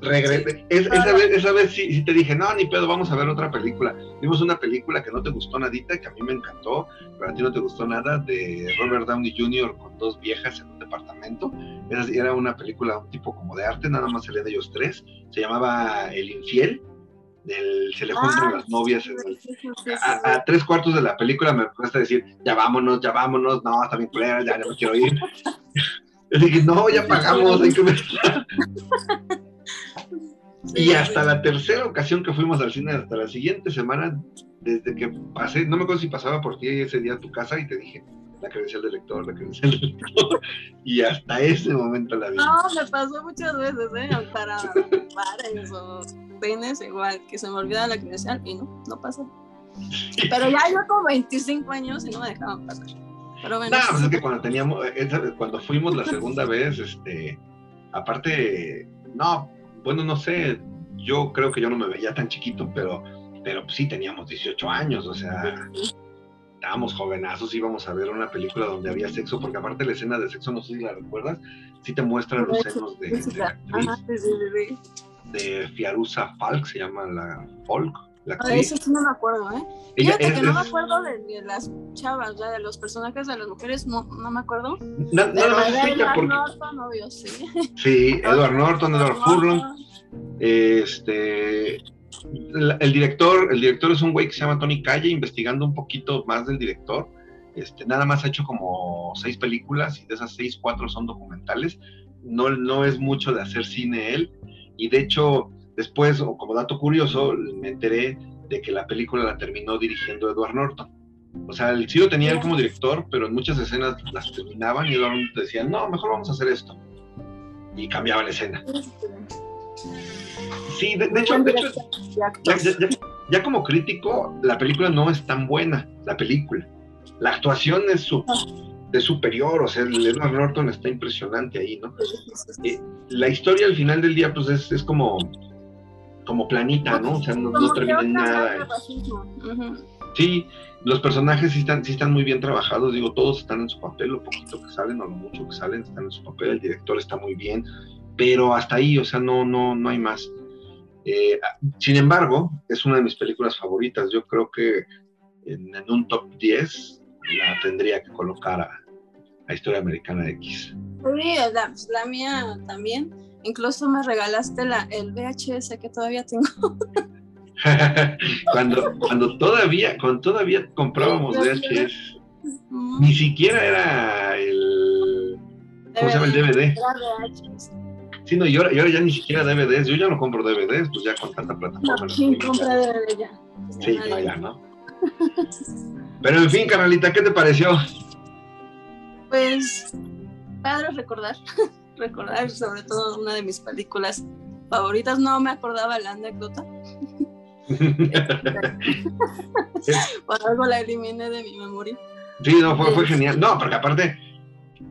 Regresé. esa, vez, esa vez sí, sí, te dije, no, ni pedo, vamos a ver otra película. Vimos una película que no te gustó nadita, que a mí me encantó, pero a ti no te gustó nada, de Robert Downey Jr. con dos viejas en departamento. Era, una película, un tipo como de arte, nada más salían de ellos tres. Se llamaba El Infiel. Del, se le juntan ah, las novias a, tres cuartos de la película me cuesta decir ya vámonos, ya vámonos, no, está bien culera, ya, no quiero ir. Yo dije, no, ya pagamos, hay que ver. y hasta la tercera ocasión que fuimos al cine, hasta la siguiente semana, desde que pasé, no me acuerdo si pasaba por ti ese día a tu casa y te dije, la credencial del lector, la credencial del lector. y hasta ese momento la vi. No, me pasó muchas veces, ¿eh? Para bares o penes igual, que se me olvida la credencial y no, no pasa. Pero ya yo con 25 años y no me dejaban pasar. Pero bueno. No, pues es que cuando teníamos, cuando fuimos la segunda vez, este, aparte, no, bueno, no sé, yo creo que yo no me veía tan chiquito, pero, pero sí teníamos 18 años, o sea, estábamos jovenazos, íbamos a ver una película donde había sexo, porque aparte la escena de sexo, no sé si la recuerdas, sí te muestra los senos de, de la actriz, de Fiaruza Falk, se llama la Folk. La ah, actriz. eso sí no me acuerdo, ¿eh? Fíjate que no me acuerdo de, las chavas, de los personajes de las mujeres, no, no me acuerdo. nada más Edward porque... Norton, obvio, sí. Sí, Edward Norton, Edward Furlong. Este, el director, el director es un güey que se llama Tony Calle, investigando un poquito más del director. Este, nada más ha hecho como seis películas y de esas seis, cuatro son documentales. No, no es mucho de hacer cine él. Y de hecho, después, o como dato curioso, me enteré de que la película la terminó dirigiendo Edward Norton. O sea, el sí lo tenía él como director, pero en muchas escenas las terminaban y Edward Norton decía, no, mejor vamos a hacer esto. Y cambiaba la escena. Sí, de, hecho, de hecho ya, como crítico, la película no es tan buena, la película. La actuación es, su, de superior, o sea, Edward Norton está impresionante ahí, ¿no? Eh, la historia al final del día, pues es, es como, como planita, ¿no? O sea, no, termina en nada. Sí, los personajes sí están, sí están muy bien trabajados, digo, todos están en su papel, lo poquito que salen o lo mucho que salen están en su papel, el director está muy bien, pero hasta ahí, o sea, no, no, no hay más. Eh, sin embargo, es una de mis películas favoritas. Yo creo que en, un top 10 la tendría que colocar a, a Historia Americana X. Sí, la, la, mía también. Incluso me regalaste la, el VHS que todavía tengo. cuando, cuando todavía, cuando todavía comprábamos VHS, ni siquiera era el ¿cómo se llama el DVD? Sí, no, y ahora, ya ni siquiera DVDs, yo ya no compro DVDs, pues ya con tanta plataforma. No, ¿Quién compra DVD ya? Sí, no, ya, ¿no? Pero en fin, carnalita, ¿qué te pareció? Pues, padre recordar, recordar sobre todo una de mis películas favoritas, no me acordaba la anécdota. Por algo la eliminé de mi memoria. Sí, no, fue, fue genial. No, porque aparte,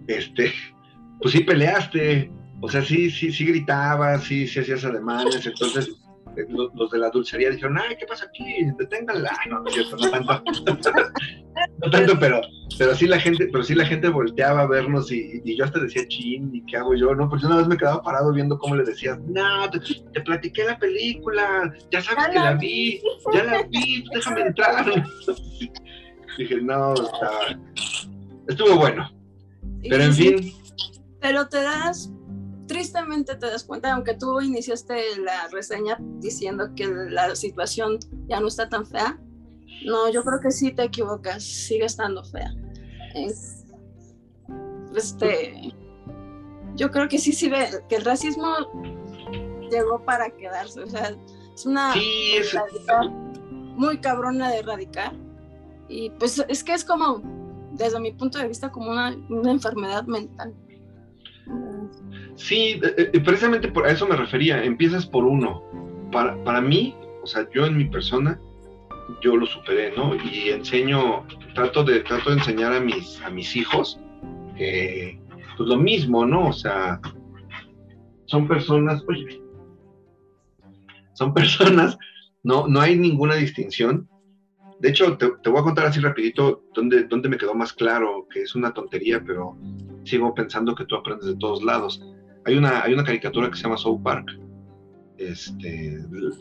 este, pues sí peleaste. O sea, sí, sí, sí gritabas, sí, sí hacías ademanes, entonces eh, los, de la dulcería dijeron, ay, ¿qué pasa aquí? Deténganla. No, no es cierto, no tanto. no tanto, pero, pero sí la gente, pero sí la gente volteaba a vernos y, yo hasta decía, chin, ¿y qué hago yo? No, porque una vez me quedaba parado viendo cómo le decías, no, te, platiqué la película, ya sabes que la vi, ya la vi, déjame entrar. Dije, no, estuvo bueno. Pero en fin. Pero te das tristemente te das cuenta, aunque tú iniciaste la reseña diciendo que la situación ya no está tan fea, no, yo creo que sí te equivocas, sigue estando fea. Este, yo creo que sí, sí ve que el racismo llegó para quedarse, o sea, es una muy cabrona de erradicar. Y pues es que es como, desde mi punto de vista, como una, una enfermedad mental. Sí, eh, eh, precisamente por eso me refería. Empiezas por uno. Para, para mí, o sea, yo en mi persona, yo lo superé, ¿no? Y enseño, trato de, trato de enseñar a mis, a mis hijos que, pues lo mismo, ¿no? O sea, son personas, oye, son personas, no, no hay ninguna distinción. De hecho, te, te voy a contar así rapidito dónde, dónde me quedó más claro que es una tontería, pero sigo pensando que tú aprendes de todos lados. Hay una, hay una caricatura que se llama South Park. Este,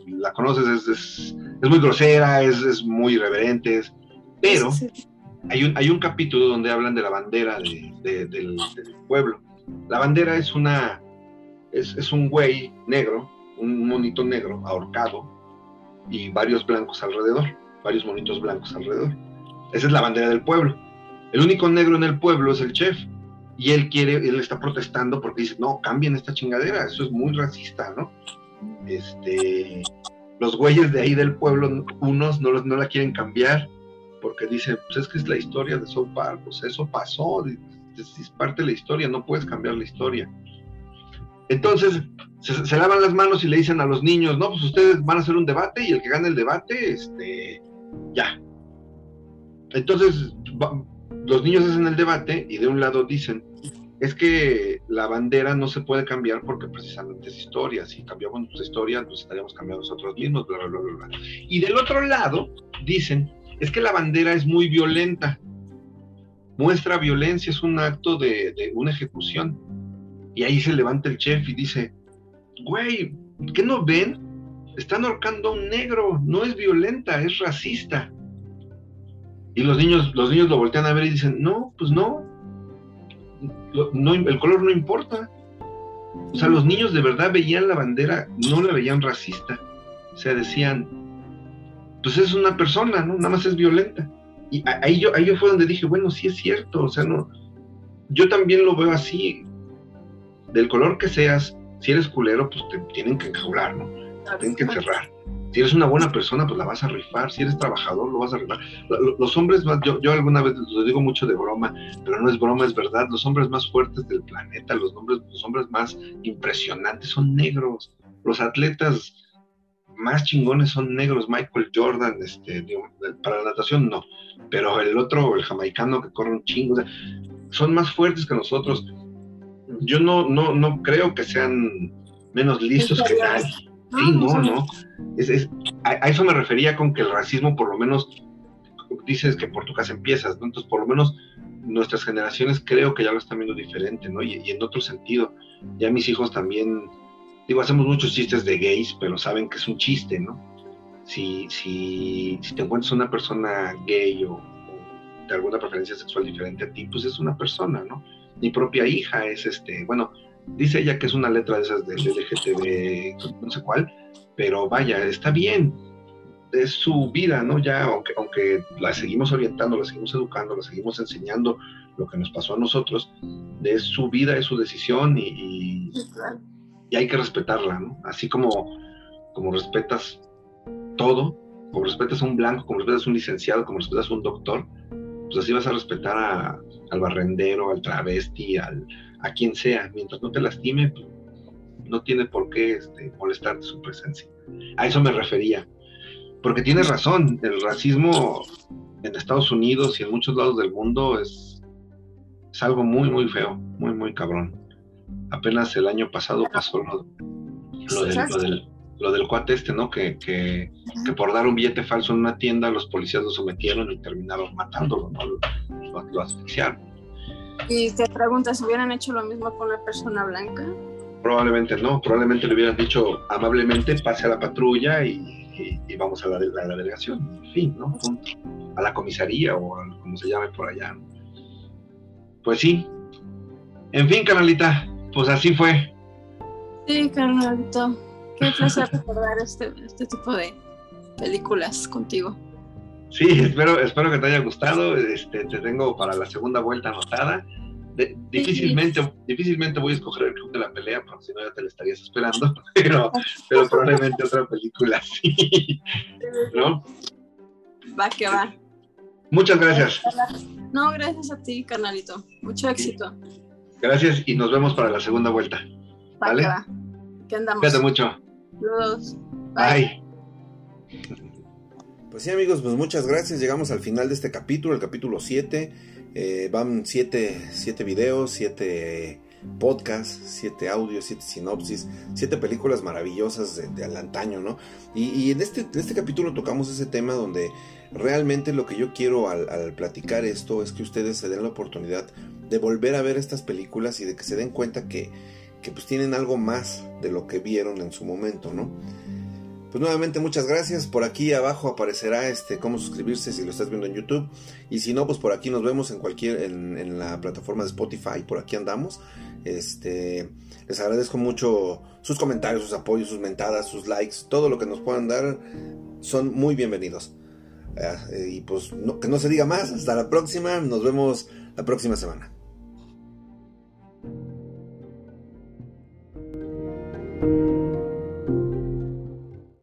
la conoces, es, es, muy grosera, es, es, muy irreverente, pero hay un, hay un capítulo donde hablan de la bandera de, del, pueblo. La bandera es una, es, es un güey negro, un monito negro ahorcado y varios blancos alrededor, varios monitos blancos alrededor. Esa es la bandera del pueblo. El único negro en el pueblo es el chef y él quiere, él está protestando porque dice, no, cambien esta chingadera, eso es muy racista, ¿no? Este, los güeyes de ahí del pueblo, unos no, no la quieren cambiar porque dicen, pues es que es la historia de South Park, pues eso pasó, es, parte de la historia, no puedes cambiar la historia. Entonces, se, lavan las manos y le dicen a los niños, no, pues ustedes van a hacer un debate y el que gane el debate, este, ya. Entonces, los niños hacen el debate y de un lado dicen, es que la bandera no se puede cambiar porque precisamente es historia. Si cambiamos nuestra historia, pues estaríamos cambiando nosotros mismos, bla, bla, bla, bla. Y del otro lado, dicen, es que la bandera es muy violenta. Muestra violencia, es un acto de, de una ejecución. Y ahí se levanta el chef y dice, güey, ¿qué no ven? Están ahorcando a un negro, no es violenta, es racista. Y los niños, los niños lo voltean a ver y dicen, no, pues no, no, el color no importa. O sea, los niños de verdad veían la bandera, no la veían racista. O sea, decían, pues es una persona, ¿no? Nada más es violenta. Y ahí yo, ahí yo fue donde dije, bueno, sí es cierto, o sea, no. Yo también lo veo así. Del color que seas, si eres culero, pues te tienen que enjaular, ¿no? Te tienen que encerrar. Si eres una buena persona, pues la vas a rifar. Si eres trabajador, lo vas a rifar. Los hombres más, yo, yo alguna vez lo digo mucho de broma, pero no es broma, es verdad. Los hombres más fuertes del planeta, los hombres, los hombres más impresionantes son negros. Los atletas más chingones son negros. Michael Jordan, este, para la natación no, pero el otro, el jamaicano que corre un chingo, son más fuertes que nosotros. Yo no, no, no creo que sean menos listos que nadie. Sí, no, no. Es, a, eso me refería con que el racismo, por lo menos, dices que por tu casa empiezas, ¿no? Entonces, por lo menos, nuestras generaciones creo que ya lo están viendo diferente, ¿no? Y, en otro sentido, ya mis hijos también, digo, hacemos muchos chistes de gays, pero saben que es un chiste, ¿no? Si, si, si te encuentras una persona gay o, o de alguna preferencia sexual diferente a ti, pues es una persona, ¿no? Mi propia hija es este, bueno, Dice ella que es una letra de esas de LGTB, no sé cuál, pero vaya, está bien. Es su vida, ¿no? Ya, aunque, aunque la seguimos orientando, la seguimos educando, la seguimos enseñando lo que nos pasó a nosotros, es su vida, es su decisión y, y, hay que respetarla, ¿no? Así como, como respetas todo, como respetas a un blanco, como respetas a un licenciado, como respetas a un doctor, pues así vas a respetar al barrendero, al travesti, al, a quien sea, mientras no te lastime, pues, no tiene por qué este, molestarte su presencia. A eso me refería. Porque tienes razón, el racismo en Estados Unidos y en muchos lados del mundo es, es algo muy, muy feo, muy, muy cabrón. Apenas el año pasado pasó lo, del, lo, del, cuate este, ¿no? Que, que, por dar un billete falso en una tienda los policías lo sometieron y terminaron matándolo, ¿no? Lo, lo asfixiaron. Y te preguntas, ¿hubieran hecho lo mismo con una persona blanca? Probablemente no, probablemente le hubieran dicho amablemente, pase a la patrulla y, vamos a la, la, delegación, en fin, ¿no? A la comisaría o como se llame por allá. Pues sí. En fin, canalita, pues así fue. Sí, carnalito. Qué placer recordar este, este tipo de películas contigo. Sí, espero, espero que te haya gustado. Este, te tengo para la segunda vuelta anotada. difícilmente, difícilmente voy a escoger el club de la pelea, porque si no ya te lo estarías esperando, pero, pero probablemente otra película sí. ¿No? Va que va. Muchas gracias. No, gracias a ti, carnalito. Mucho éxito. Gracias y nos vemos para la segunda vuelta. Va ¿Vale? Que va. ¿Qué andamos? Cuídate mucho. Saludos. Pues sí amigos, pues muchas gracias. Llegamos al final de este capítulo, el capítulo 7. Eh, van 7 videos, 7 podcasts, 7 audios, 7 sinopsis, 7 películas maravillosas de, de antaño, ¿no? Y, en, este, en este capítulo tocamos ese tema donde realmente lo que yo quiero al, platicar esto es que ustedes se den la oportunidad de volver a ver estas películas y de que se den cuenta que, que pues tienen algo más de lo que vieron en su momento, ¿no? Pues nuevamente muchas gracias. Por aquí abajo aparecerá este cómo suscribirse si lo estás viendo en YouTube. Y si no, pues por aquí nos vemos en cualquier, en, la plataforma de Spotify, por aquí andamos. Este, les agradezco mucho sus comentarios, sus apoyos, sus mentadas, sus likes, todo lo que nos puedan dar son muy bienvenidos. Eh, y pues que no se diga más, hasta la próxima, nos vemos la próxima semana. thank you